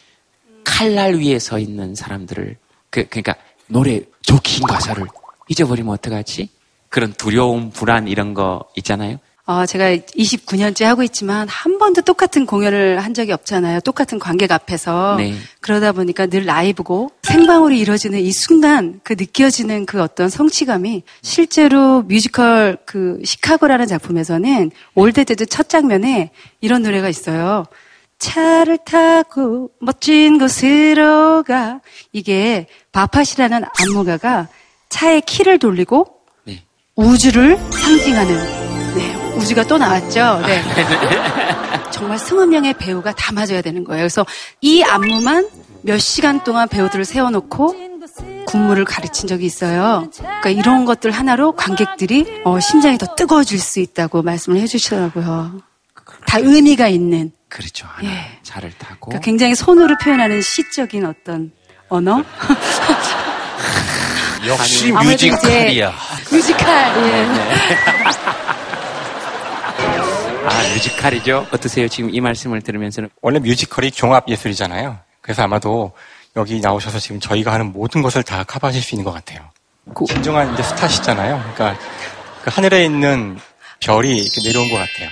칼날 위에 서 있는 사람들을 그 그러니까 노래 저 긴 가사를 잊어버리면 어떡하지? 그런 두려움, 불안 이런 거 있잖아요. 어, 제가 29년째 하고 있지만 한 번도 똑같은 공연을 한 적이 없잖아요. 똑같은 관객 앞에서. 네. 그러다 보니까 늘 라이브고 생방으로 이루어지는 이 순간 그 느껴지는 그 어떤 성취감이 실제로 뮤지컬 그 시카고라는 작품에서는 All That Jazz 첫 장면에 이런 노래가 있어요. 차를 타고 멋진 곳으로 가. 이게 밥 파시라는 안무가가 차의 키를 돌리고 네. 우주를 상징하는 네, 우주가 또 나왔죠. 네. 정말 승음령의 배우가 담아줘야 되는 거예요. 그래서 이 안무만 몇 시간 동안 배우들을 세워놓고 군무를 가르친 적이 있어요. 그러니까 이런 것들 하나로 관객들이 어, 심장이 더 뜨거워질 수 있다고 말씀을 해주시더라고요. 다 의미가 있는. 그렇죠. 하나 차를 타고. 그러니까 굉장히 손으로 표현하는 시적인 어떤 언어? 역시 뮤지컬이야. 뮤지컬, 예. 네. 아, 뮤지컬이죠. 어떠세요? 지금 이 말씀을 들으면서는. 원래 뮤지컬이 종합 예술이잖아요. 그래서 아마도 여기 나오셔서 지금 저희가 하는 모든 것을 다 커버하실 수 있는 것 같아요. 진정한 이제 스타시잖아요. 그러니까 그 하늘에 있는 별이 이렇게 내려온 것 같아요.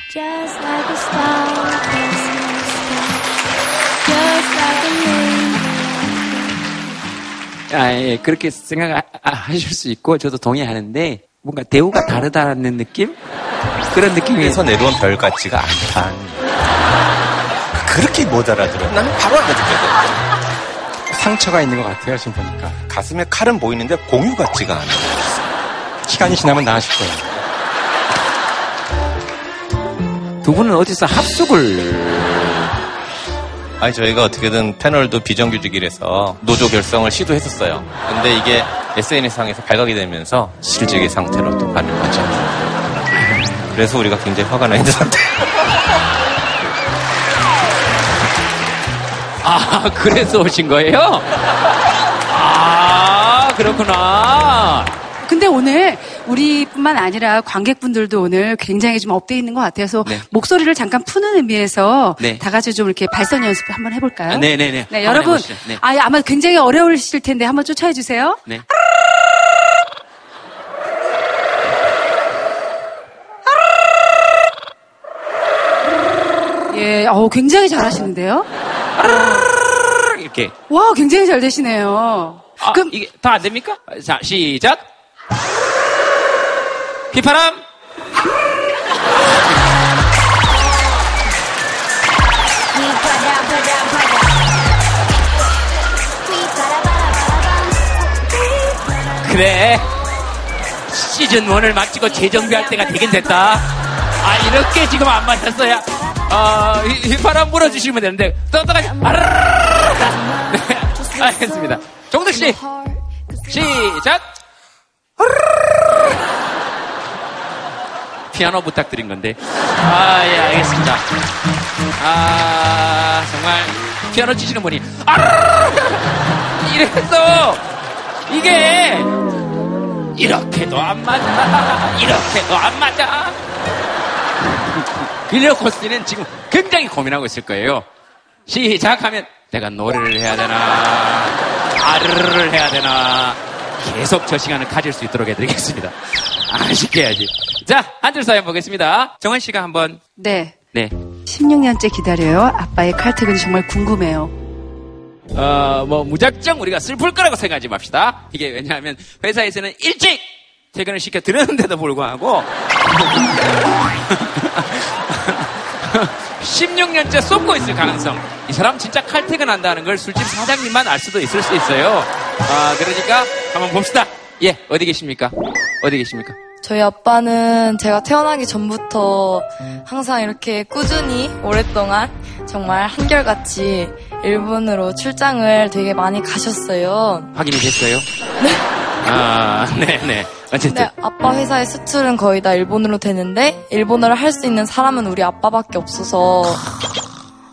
아, 예, 그렇게 생각하실 수 있고, 저도 동의하는데, 뭔가 대우가 다르다는 느낌? 그런 느낌이. 에서 내려온 별 같지가 않다. 그렇게 못 알아들어. 나는 바로 알아듣거든. 상처가 있는 것 같아요, 지금 보니까. 가슴에 칼은 보이는데 공유 같지가 않아. 시간이 지나면 나아질 거예요. 두 분은 어디서 합숙을. 아니, 저희가 어떻게든 패널도 비정규직이라서 노조 결성을 시도했었어요. 근데 이게 SNS상에서 발각이 되면서 실직의 상태로 또 가는 거죠. 그래서 우리가 굉장히 화가 나 있는 상태. 아, 그래서 오신 거예요? 아, 그렇구나. 근데 오늘 우리뿐만 아니라 관객분들도 오늘 굉장히 좀 up돼 있는 것 같아서 네. 목소리를 잠깐 푸는 의미에서 네. 다 같이 좀 이렇게 발성 연습 한번 해볼까요? 아, 네네네. 네, 한번 여러분, 해보시죠. 네. 아, 아마 굉장히 어려우실 텐데 한번 쫓아해 주세요. 네. 예, 어, 굉장히 잘하시는데요. 이렇게. 와, 굉장히 잘 되시네요. 아, 그럼 이게 다 안 됩니까? 자, 시작. 휘파람. 그래. 시즌 1을 마치고 재정비할 때가 되긴 됐다. 아, 이렇게 지금 안 맞았어야. 어, 휘- 휘파람 불어주시면 되는데, 떠떠가지. 아르르르르. 네, 알겠습니다. 정득 씨. 시작. 피아노 부탁드린 건데. 아, 예, 알겠습니다. 아, 정말, 피아노 치시는 분이, 아! 이랬어! 이게, 이렇게도 안 맞아. 이렇게도 안 맞아. 빌려 코스는 지금 굉장히 고민하고 있을 거예요. 시작하면, 내가 노래를 해야 되나, 아르르를 해야 되나, 계속 저 시간을 가질 수 있도록 해드리겠습니다. 아쉽게 해야지. 자, 한줄 사연 보겠습니다. 정원 씨가 한번, 네. 네. 16년째 기다려요. 아빠의 칼퇴근이 정말 궁금해요. 어, 뭐, 무작정 우리가 슬플 거라고 생각하지 맙시다. 이게 왜냐하면 회사에서는 일찍 퇴근을 시켜 드렸는데도 불구하고 16년째 쏟고 있을 가능성. 이 사람 진짜 칼퇴근 한다는 걸 술집 사장님만 알 수도 있을 수 있어요. 아, 그러니까 한번 봅시다. 예, 어디 계십니까? 어디 계십니까? 저희 아빠는 제가 태어나기 전부터 항상 이렇게 꾸준히 오랫동안 정말 한결같이 일본으로 출장을 되게 많이 가셨어요. 확인이 됐어요? 아, 네네. 어쨌든. 근데 아빠 회사의 수출은 거의 다 일본어로 되는데 일본어를 할 수 있는 사람은 우리 아빠밖에 없어서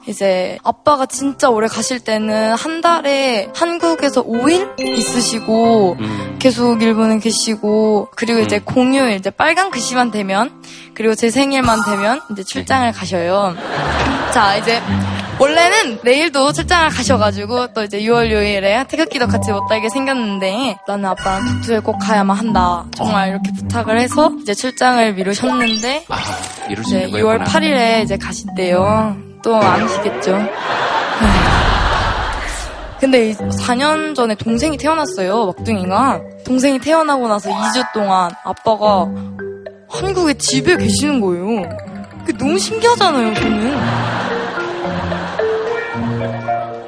이제 아빠가 진짜 오래 가실 때는 한 달에 한국에서 5일 있으시고 음. 계속 일본에 계시고 그리고 이제 공휴일 이제 빨간 글씨만 되면 그리고 제 생일만 되면 이제 출장을 가셔요. 자 이제 원래는 내일도 출장을 가셔가지고 또 이제 6월 6일에 태극기도 같이 못 달게 생겼는데 나는 아빠랑 독주에 꼭 가야만 한다. 정말 이렇게 부탁을 해서 이제 출장을 미루셨는데 수 이제 있는 6월 거였구나. 8일에 이제 가신대요. 또 아시겠죠? 근데 이 4년 전에 동생이 태어났어요, 막둥이가. 동생이 태어나고 나서 2주 동안 아빠가 한국에 집에 계시는 거예요. 그게 너무 신기하잖아요, 저는.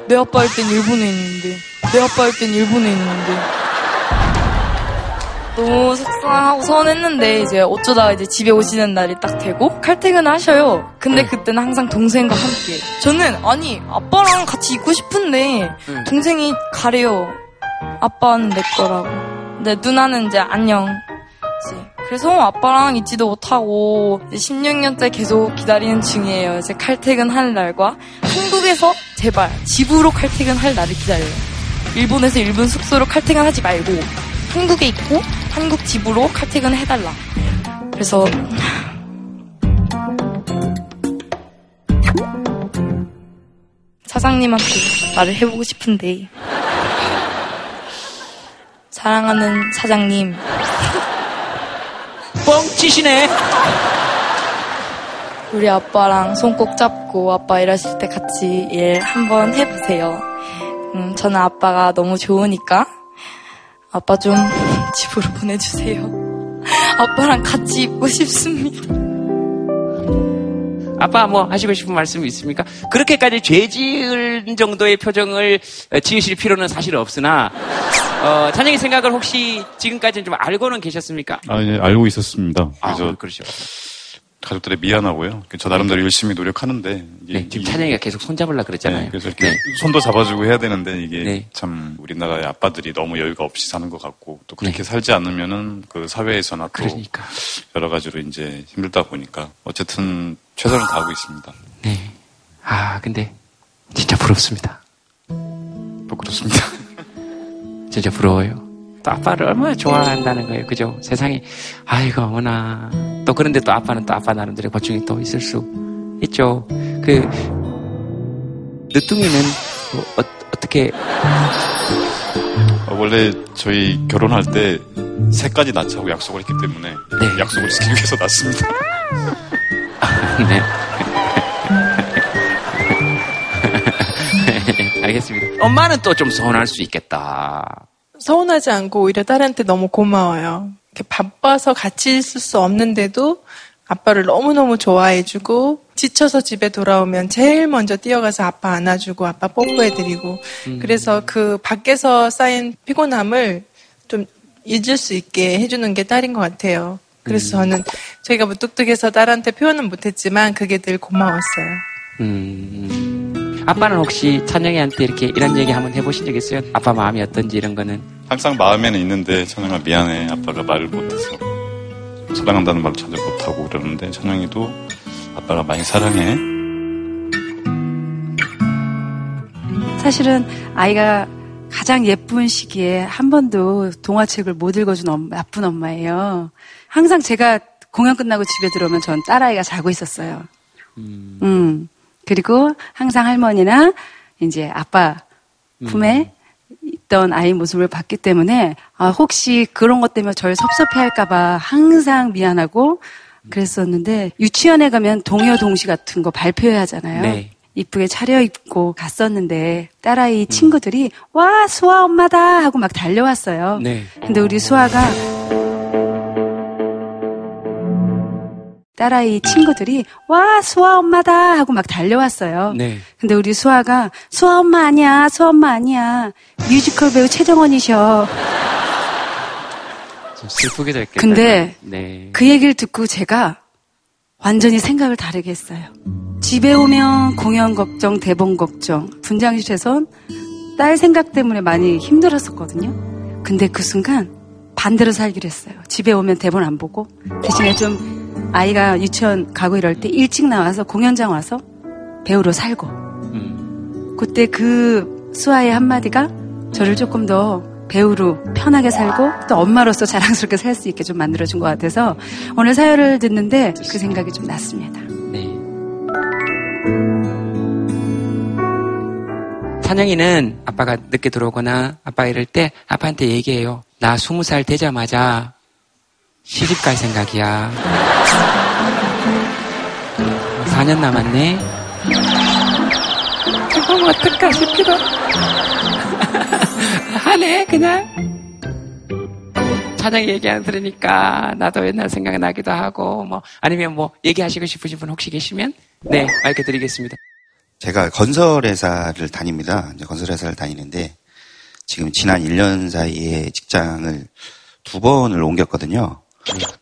내 아빠일 땐 일본에 있는데, 내 아빠일 땐 일본에 있는데. 너무 속상하고 서운했는데 이제 어쩌다가 이제 집에 오시는 날이 딱 되고 칼퇴근을 하셔요. 근데 그때는 항상 동생과 함께. 저는 아니 아빠랑 같이 있고 싶은데 동생이 가래요. 아빠는 내 거라고. 근데 누나는 이제 안녕. 그래서 아빠랑 있지도 못하고 이제 16년째 계속 기다리는 중이에요. 이제 칼퇴근 하는 날과 한국에서 제발 집으로 칼퇴근 할 날을 기다려요. 일본에서 일본 숙소로 칼퇴근 하지 말고 한국에 있고 한국 집으로 칼퇴근 해달라. 그래서 사장님한테 말을 해보고 싶은데 사랑하는 사장님 뻥치시네. 우리 아빠랑 손 꼭 잡고 아빠 일하실 때 같이 일 한번 해보세요. 음, 저는 아빠가 너무 좋으니까 아빠 좀 집으로 보내주세요. 아빠랑 같이 있고 싶습니다. 아빠 뭐 하시고 싶은 말씀 있습니까? 그렇게까지 죄 지을 정도의 표정을 어, 지으실 필요는 사실 없으나 어, 찬영의 생각을 혹시 지금까지는 좀 알고는 계셨습니까? 아, 예, 알고 있었습니다. 아, 그래서 그러시죠. 가족들에 미안하고요. 저 나름대로 열심히 노력하는데 네, 지금 찬영이가 계속 손잡으려 그랬잖아요. 네, 그래서 이렇게 손도 잡아주고 해야 되는데 이게 네. 참 우리나라의 아빠들이 너무 여유가 없이 사는 것 같고 또 그렇게 살지 않으면은 그 사회에서나 또 네. 그러니까. 여러 가지로 이제 힘들다 보니까 어쨌든 최선을 다하고 있습니다. 네. 아, 근데 진짜 부럽습니다. 부끄럽습니다. 진짜 부러워요. 또 아빠를 얼마나 좋아한다는 거예요. 그죠? 세상에, 아이고, 어머나. 또 그런데 또 아빠는 또 아빠 나름대로 고충이 또 있을 수 있죠. 그, 늦둥이는 뭐 어, 어떻게, 어, 원래 저희 결혼할 때 세 가지 낳자고 약속을 했기 때문에 네. 약속을 지키기 위해서 낳습니다. 네. 알겠습니다. 엄마는 또 좀 서운할 수 있겠다. 서운하지 않고 오히려 딸한테 너무 고마워요. 이렇게 바빠서 같이 있을 수 없는데도 아빠를 너무너무 좋아해주고 지쳐서 집에 돌아오면 제일 먼저 뛰어가서 아빠 안아주고 아빠 뽀뽀해드리고 음. 그래서 그 밖에서 쌓인 피곤함을 좀 잊을 수 있게 해주는 게 딸인 것 같아요. 그래서 저는 저희가 무뚝뚝해서 딸한테 표현은 못했지만 그게 늘 고마웠어요. 음, 아빠는 혹시 찬영이한테 이렇게 이런 얘기 한번 해보신 적 있어요? 아빠 마음이 어떤지 이런 거는? 항상 마음에는 있는데 천영아 미안해 아빠가 말을 못해서 사랑한다는 말을 전혀 못하고 그러는데 천영이도 아빠가 많이 사랑해 사실은 아이가 가장 예쁜 시기에 한 번도 동화책을 못 읽어준 엄- 나쁜 엄마예요. 항상 제가 공연 끝나고 집에 들어오면 전 딸아이가 자고 있었어요. 음. 그리고 항상 할머니나 이제 아빠 품에 있던 아이 모습을 봤기 때문에 아, 혹시 그런 것 때문에 저를 섭섭해 할까봐 항상 미안하고 그랬었는데 유치원에 가면 동요 동시 같은 거 발표해야 하잖아요. 네. 이쁘게 차려입고 갔었는데 딸아이 친구들이 와 수아 엄마다 하고 막 달려왔어요. 네. 근데 우리 수아가 딸아이 친구들이 와 수아 엄마다 하고 막 달려왔어요. 네. 근데 우리 수아가 수아 엄마 아니야, 수아 엄마 아니야. 뮤지컬 배우 최정원이셔. 좀 슬프게 됐겠다. 근데 네. 그 얘기를 듣고 제가 완전히 생각을 다르게 했어요. 집에 오면 공연 걱정, 대본 걱정, 분장실에선 딸 생각 때문에 많이 힘들었었거든요. 근데 그 순간 반대로 살기로 했어요. 집에 오면 대본 안 보고 대신에 좀 아이가 유치원 가고 이럴 때 일찍 나와서 공연장 와서 배우로 살고 그때 그 수아의 한마디가 저를 조금 더 배우로 편하게 살고 또 엄마로서 자랑스럽게 살 수 있게 좀 만들어준 것 같아서 오늘 사연을 듣는데 그 생각이 좀 났습니다. 찬영이는 아빠가 늦게 들어오거나 아빠 이럴 때 아빠한테 얘기해요. 나 스무 살 되자마자 시집 갈 생각이야. 4년 남았네. 그럼 어떨까 싶기도 하네, 그냥. 찬영이 얘기 안 들으니까 나도 옛날 생각이 나기도 하고, 뭐, 아니면 뭐, 얘기하시고 싶으신 분 혹시 계시면? 네, 마이크 드리겠습니다. 제가 건설회사를 다닙니다. 건설회사를 다니는데 지금 지난 1년 사이에 직장을 두 번을 옮겼거든요.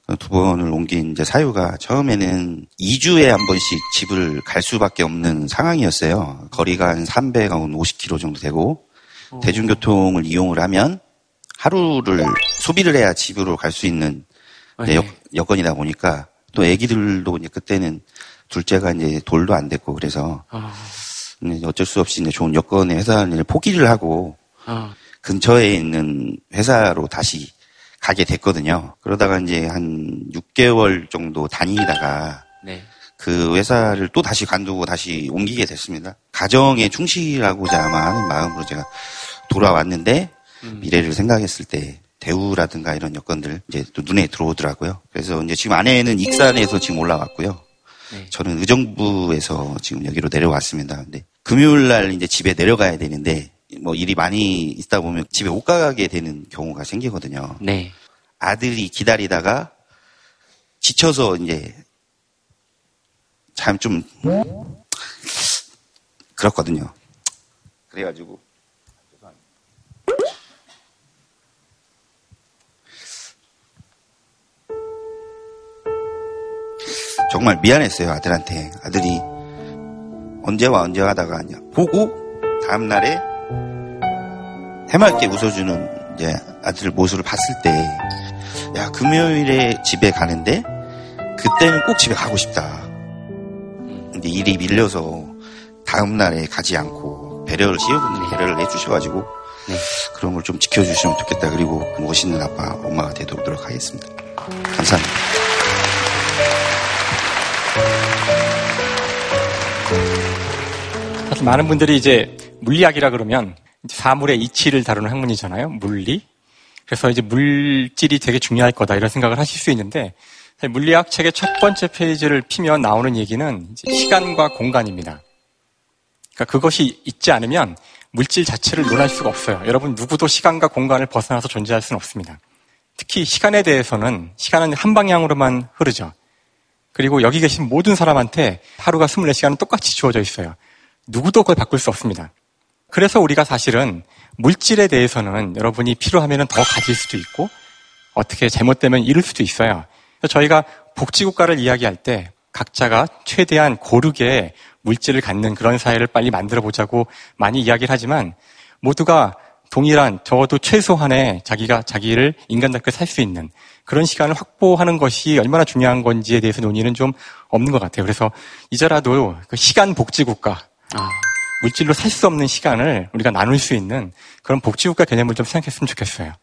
그두 번을 옮긴 이제 사유가 처음에는 2주에 한 번씩 집을 갈 수밖에 없는 상황이었어요. 거리가 한 300, 한 50km 정도 되고 대중교통을 이용을 하면 하루를 소비를 해야 집으로 갈 수 있는 네. 여, 여건이다 보니까 또 애기들도 이제 그때는 둘째가 이제 돌도 안 됐고 그래서 아, 어쩔 수 없이 이제 좋은 여건의 회사를 포기를 하고 아, 근처에 있는 회사로 다시 가게 됐거든요. 그러다가 이제 한 6개월 정도 다니다가 네. 그 회사를 또 다시 관두고 다시 옮기게 됐습니다. 가정에 충실하고자 아마 하는 마음으로 제가 돌아왔는데 미래를 생각했을 때 대우라든가 이런 여건들 이제 또 눈에 들어오더라고요. 그래서 이제 지금 아내는 익산에서 지금 올라왔고요. 저는 의정부에서 지금 여기로 내려왔습니다. 근데 금요일 날 이제 집에 내려가야 되는데 뭐 일이 많이 있다 보면 집에 못 가게 되는 경우가 생기거든요. 네. 아들이 기다리다가 지쳐서 이제 참 좀 그렇거든요. 그래가지고 정말 미안했어요 아들한테 아들이 언제와 언제 하다가 그냥 보고 다음 날에 해맑게 웃어주는 이제 아들 모습을 봤을 때, 야, 금요일에 집에 가는데, 그때는 꼭 집에 가고 싶다. 근데 일이 밀려서 다음날에 가지 않고, 배려를, 시어머니 배려를 해주셔가지고, 그런 걸 좀 지켜주시면 좋겠다. 그리고 멋있는 아빠, 엄마가 되도록 하겠습니다. 감사합니다. 사실 많은 분들이 이제 물리학이라 그러면 사물의 이치를 다루는 학문이잖아요. 물리. 그래서 이제 물질이 되게 중요할 거다 이런 생각을 하실 수 있는데 물리학 책의 첫 번째 페이지를 피면 나오는 얘기는 시간과 공간입니다. 그러니까 그것이 있지 않으면 물질 자체를 논할 수가 없어요. 여러분 누구도 시간과 공간을 벗어나서 존재할 수는 없습니다. 특히 시간에 대해서는 시간은 한 방향으로만 흐르죠. 그리고 여기 계신 모든 사람한테 하루가 24시간은 똑같이 주어져 있어요. 누구도 그걸 바꿀 수 없습니다. 그래서 우리가 사실은 물질에 대해서는 여러분이 필요하면 더 가질 수도 있고 어떻게 잘못되면 잃을 수도 있어요. 그래서 저희가 복지국가를 이야기할 때 각자가 최대한 고르게 물질을 갖는 그런 사회를 빨리 만들어 보자고 많이 이야기를 하지만 모두가 동일한 적어도 최소한의 자기가 자기를 인간답게 살 수 있는 그런 시간을 확보하는 것이 얼마나 중요한 건지에 대해서 논의는 좀 없는 것 같아요. 그래서 이제라도 그 시간 복지 국가 물질로 살 수 없는 시간을 우리가 나눌 수 있는 그런 복지국가 개념을 좀 생각했으면 좋겠어요.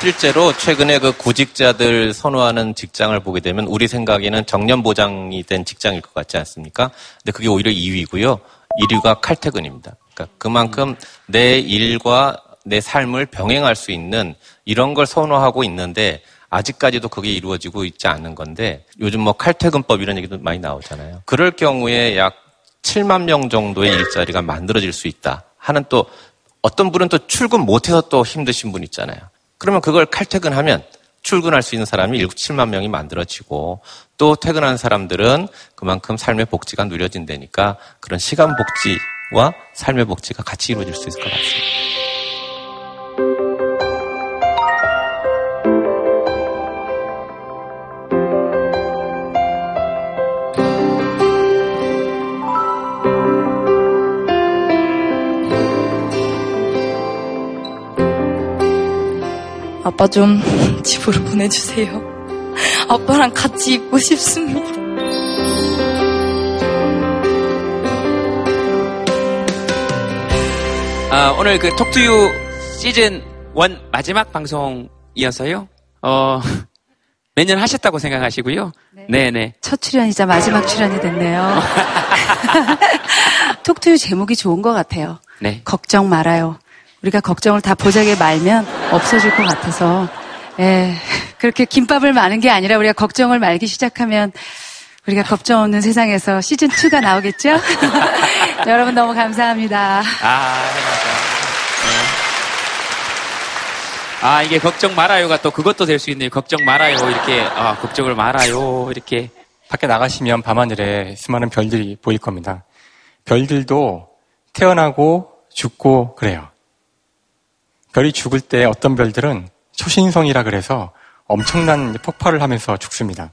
실제로 최근에 그 구직자들 선호하는 직장을 보게 되면 우리 생각에는 정년 보장이 된 직장일 것 같지 않습니까? 근데 그게 오히려 2위고요. 1위가 칼퇴근입니다. 그러니까 그만큼 내 일과 내 삶을 병행할 수 있는 이런 걸 선호하고 있는데 아직까지도 그게 이루어지고 있지 않은 건데 요즘 뭐 칼퇴근법 이런 얘기도 많이 나오잖아요. 그럴 경우에 약 7만 명 정도의 일자리가 만들어질 수 있다 하는 또 어떤 분은 또 출근 못해서 또 힘드신 분 있잖아요. 그러면 그걸 칼퇴근하면 출근할 수 있는 사람이 7, 7만 명이 만들어지고 또 퇴근한 사람들은 그만큼 삶의 복지가 누려진다니까 그런 시간 복지와 삶의 복지가 같이 이루어질 수 있을 것 같습니다. 아빠 좀 집으로 보내주세요. 아빠랑 같이 있고 싶습니다. 아, 오늘 그 톡투유 시즌 1 마지막 방송이어서요. 어, 몇년 하셨다고 생각하시고요. 네, 네. 첫 출연이자 마지막 출연이 됐네요. 톡투유 제목이 좋은 것 같아요. 네. 걱정 말아요. 우리가 걱정을 다 보자기에 말면 없어질 것 같아서, 예, 그렇게 김밥을 마는 게 아니라 우리가 걱정을 말기 시작하면 우리가 걱정 없는 세상에서 시즌 2가 나오겠죠? 여러분 너무 감사합니다. 아, 네. 아, 이게 걱정 말아요가 또 그것도 될 수 있네요. 걱정 말아요. 이렇게, 아, 걱정을 말아요. 이렇게. 밖에 나가시면 밤하늘에 수많은 별들이 보일 겁니다. 별들도 태어나고 죽고 그래요. 별이 죽을 때 어떤 별들은 초신성이라 그래서 엄청난 폭발을 하면서 죽습니다.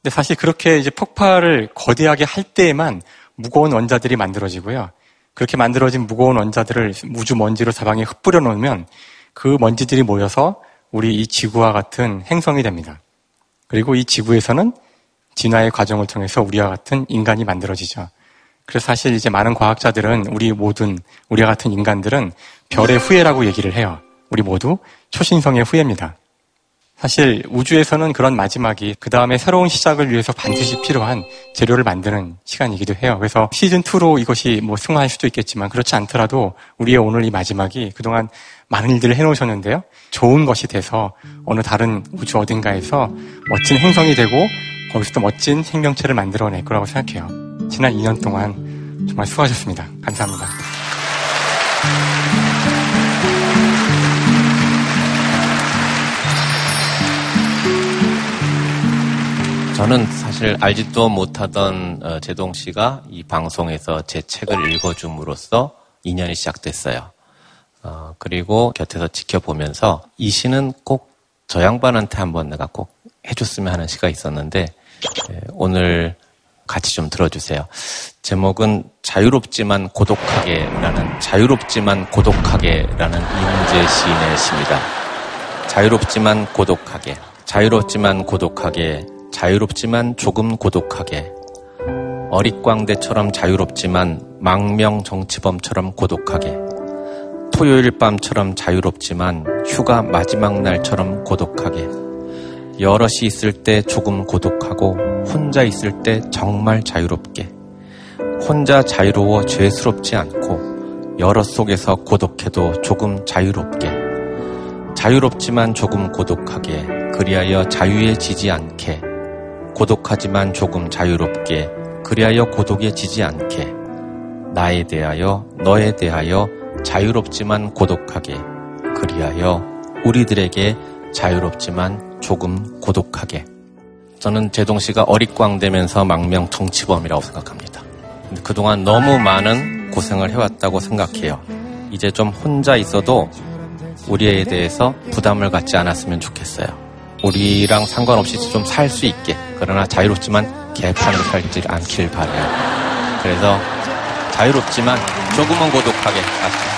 근데 사실 그렇게 이제 폭발을 거대하게 할 때에만 무거운 원자들이 만들어지고요. 그렇게 만들어진 무거운 원자들을 우주 먼지로 사방에 흩뿌려 놓으면 그 먼지들이 모여서 우리 이 지구와 같은 행성이 됩니다. 그리고 이 지구에서는 진화의 과정을 통해서 우리와 같은 인간이 만들어지죠. 그래서 사실 이제 많은 과학자들은 우리 모든 우리와 같은 인간들은 별의 후예라고 얘기를 해요. 우리 모두 초신성의 후예입니다. 사실 우주에서는 그런 마지막이 그 다음에 새로운 시작을 위해서 반드시 필요한 재료를 만드는 시간이기도 해요. 그래서 시즌 2로 이것이 뭐 승화할 수도 있겠지만 그렇지 않더라도 우리의 오늘 이 마지막이 그동안 많은 일들을 해놓으셨는데요. 좋은 것이 돼서 어느 다른 우주 어딘가에서 멋진 행성이 되고 거기서 또 멋진 생명체를 만들어낼 거라고 생각해요. 지난 2년 동안 정말 수고하셨습니다. 감사합니다. 저는 사실 알지도 못하던 어, 제동 씨가 이 방송에서 제 책을 읽어줌으로써 인연이 시작됐어요. 어, 그리고 곁에서 지켜보면서 이 시는 꼭 저 양반한테 한번 내가 꼭 해줬으면 하는 시가 있었는데 예, 오늘 같이 좀 들어주세요. 제목은 자유롭지만 고독하게라는 자유롭지만 고독하게라는 이문재 시인의 시입니다. 자유롭지만 고독하게, 자유롭지만 고독하게, 자유롭지만 조금 고독하게, 어릿광대처럼 자유롭지만 망명 정치범처럼 고독하게, 토요일 밤처럼 자유롭지만 휴가 마지막 날처럼 고독하게, 여럿이 있을 때 조금 고독하고 혼자 있을 때 정말 자유롭게, 혼자 자유로워 죄스럽지 않고 여럿 속에서 고독해도 조금 자유롭게, 자유롭지만 조금 고독하게, 그리하여 자유에 지지 않게, 고독하지만 조금 자유롭게, 그리하여 고독에 지지 않게, 나에 대하여, 너에 대하여 자유롭지만 고독하게, 그리하여 우리들에게 자유롭지만 조금 고독하게. 저는 제동 씨가 어릿광대면서 망명 정치범이라고 생각합니다. 그동안 너무 많은 고생을 해왔다고 생각해요. 이제 좀 혼자 있어도 우리에 대해서 부담을 갖지 않았으면 좋겠어요. 우리랑 상관없이 좀 살 수 있게. 그러나 자유롭지만 개판으로 살지 않길 바래요. 그래서 자유롭지만 조금은 고독하게. 소중했던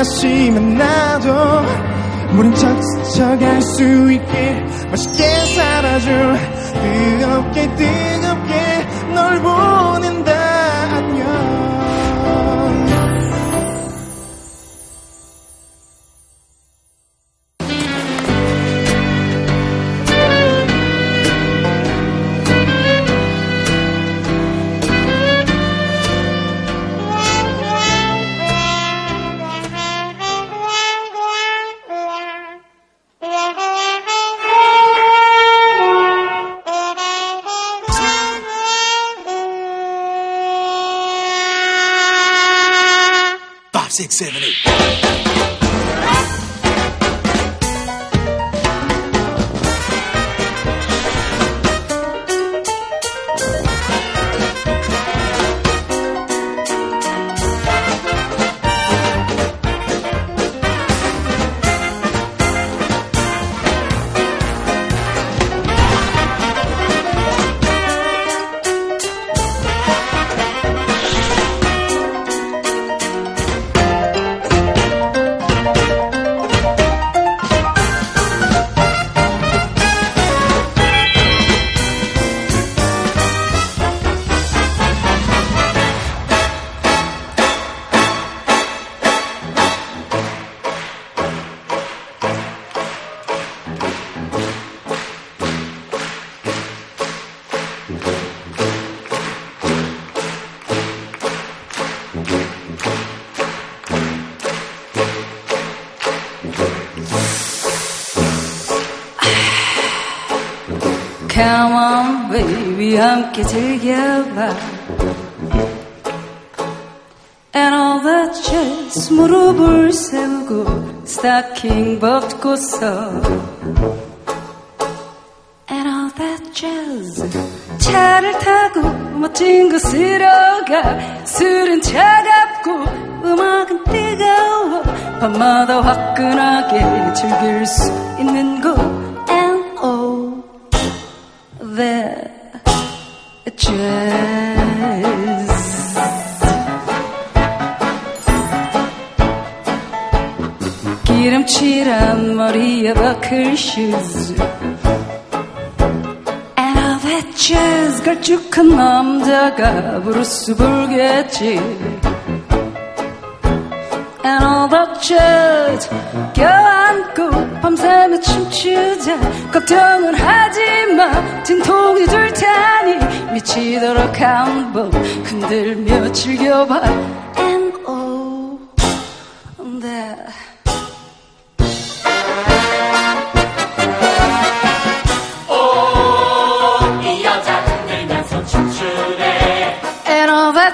다시 만나도 모른 척 스쳐갈 수 있게 맛있게 살아줘. 뜨겁게 뜨겁게 널 보낸 five, six, seven, eight. 함께 즐겨봐. And all that jazz 무릎을 세우고 스타킹 벗고서. And all that jazz 차를 타고 멋진 곳으로 가. 술은 차갑고 음악은 뜨거워. 밤마다 화끈하게 즐길 수 걸쭉한 남자가 브루스 불겠지. And all that jazz 껴안고 밤새며 춤추자. 걱정은 하지마. 진통이 들 테니 미치도록 한 번 흔들며 즐겨봐. And all that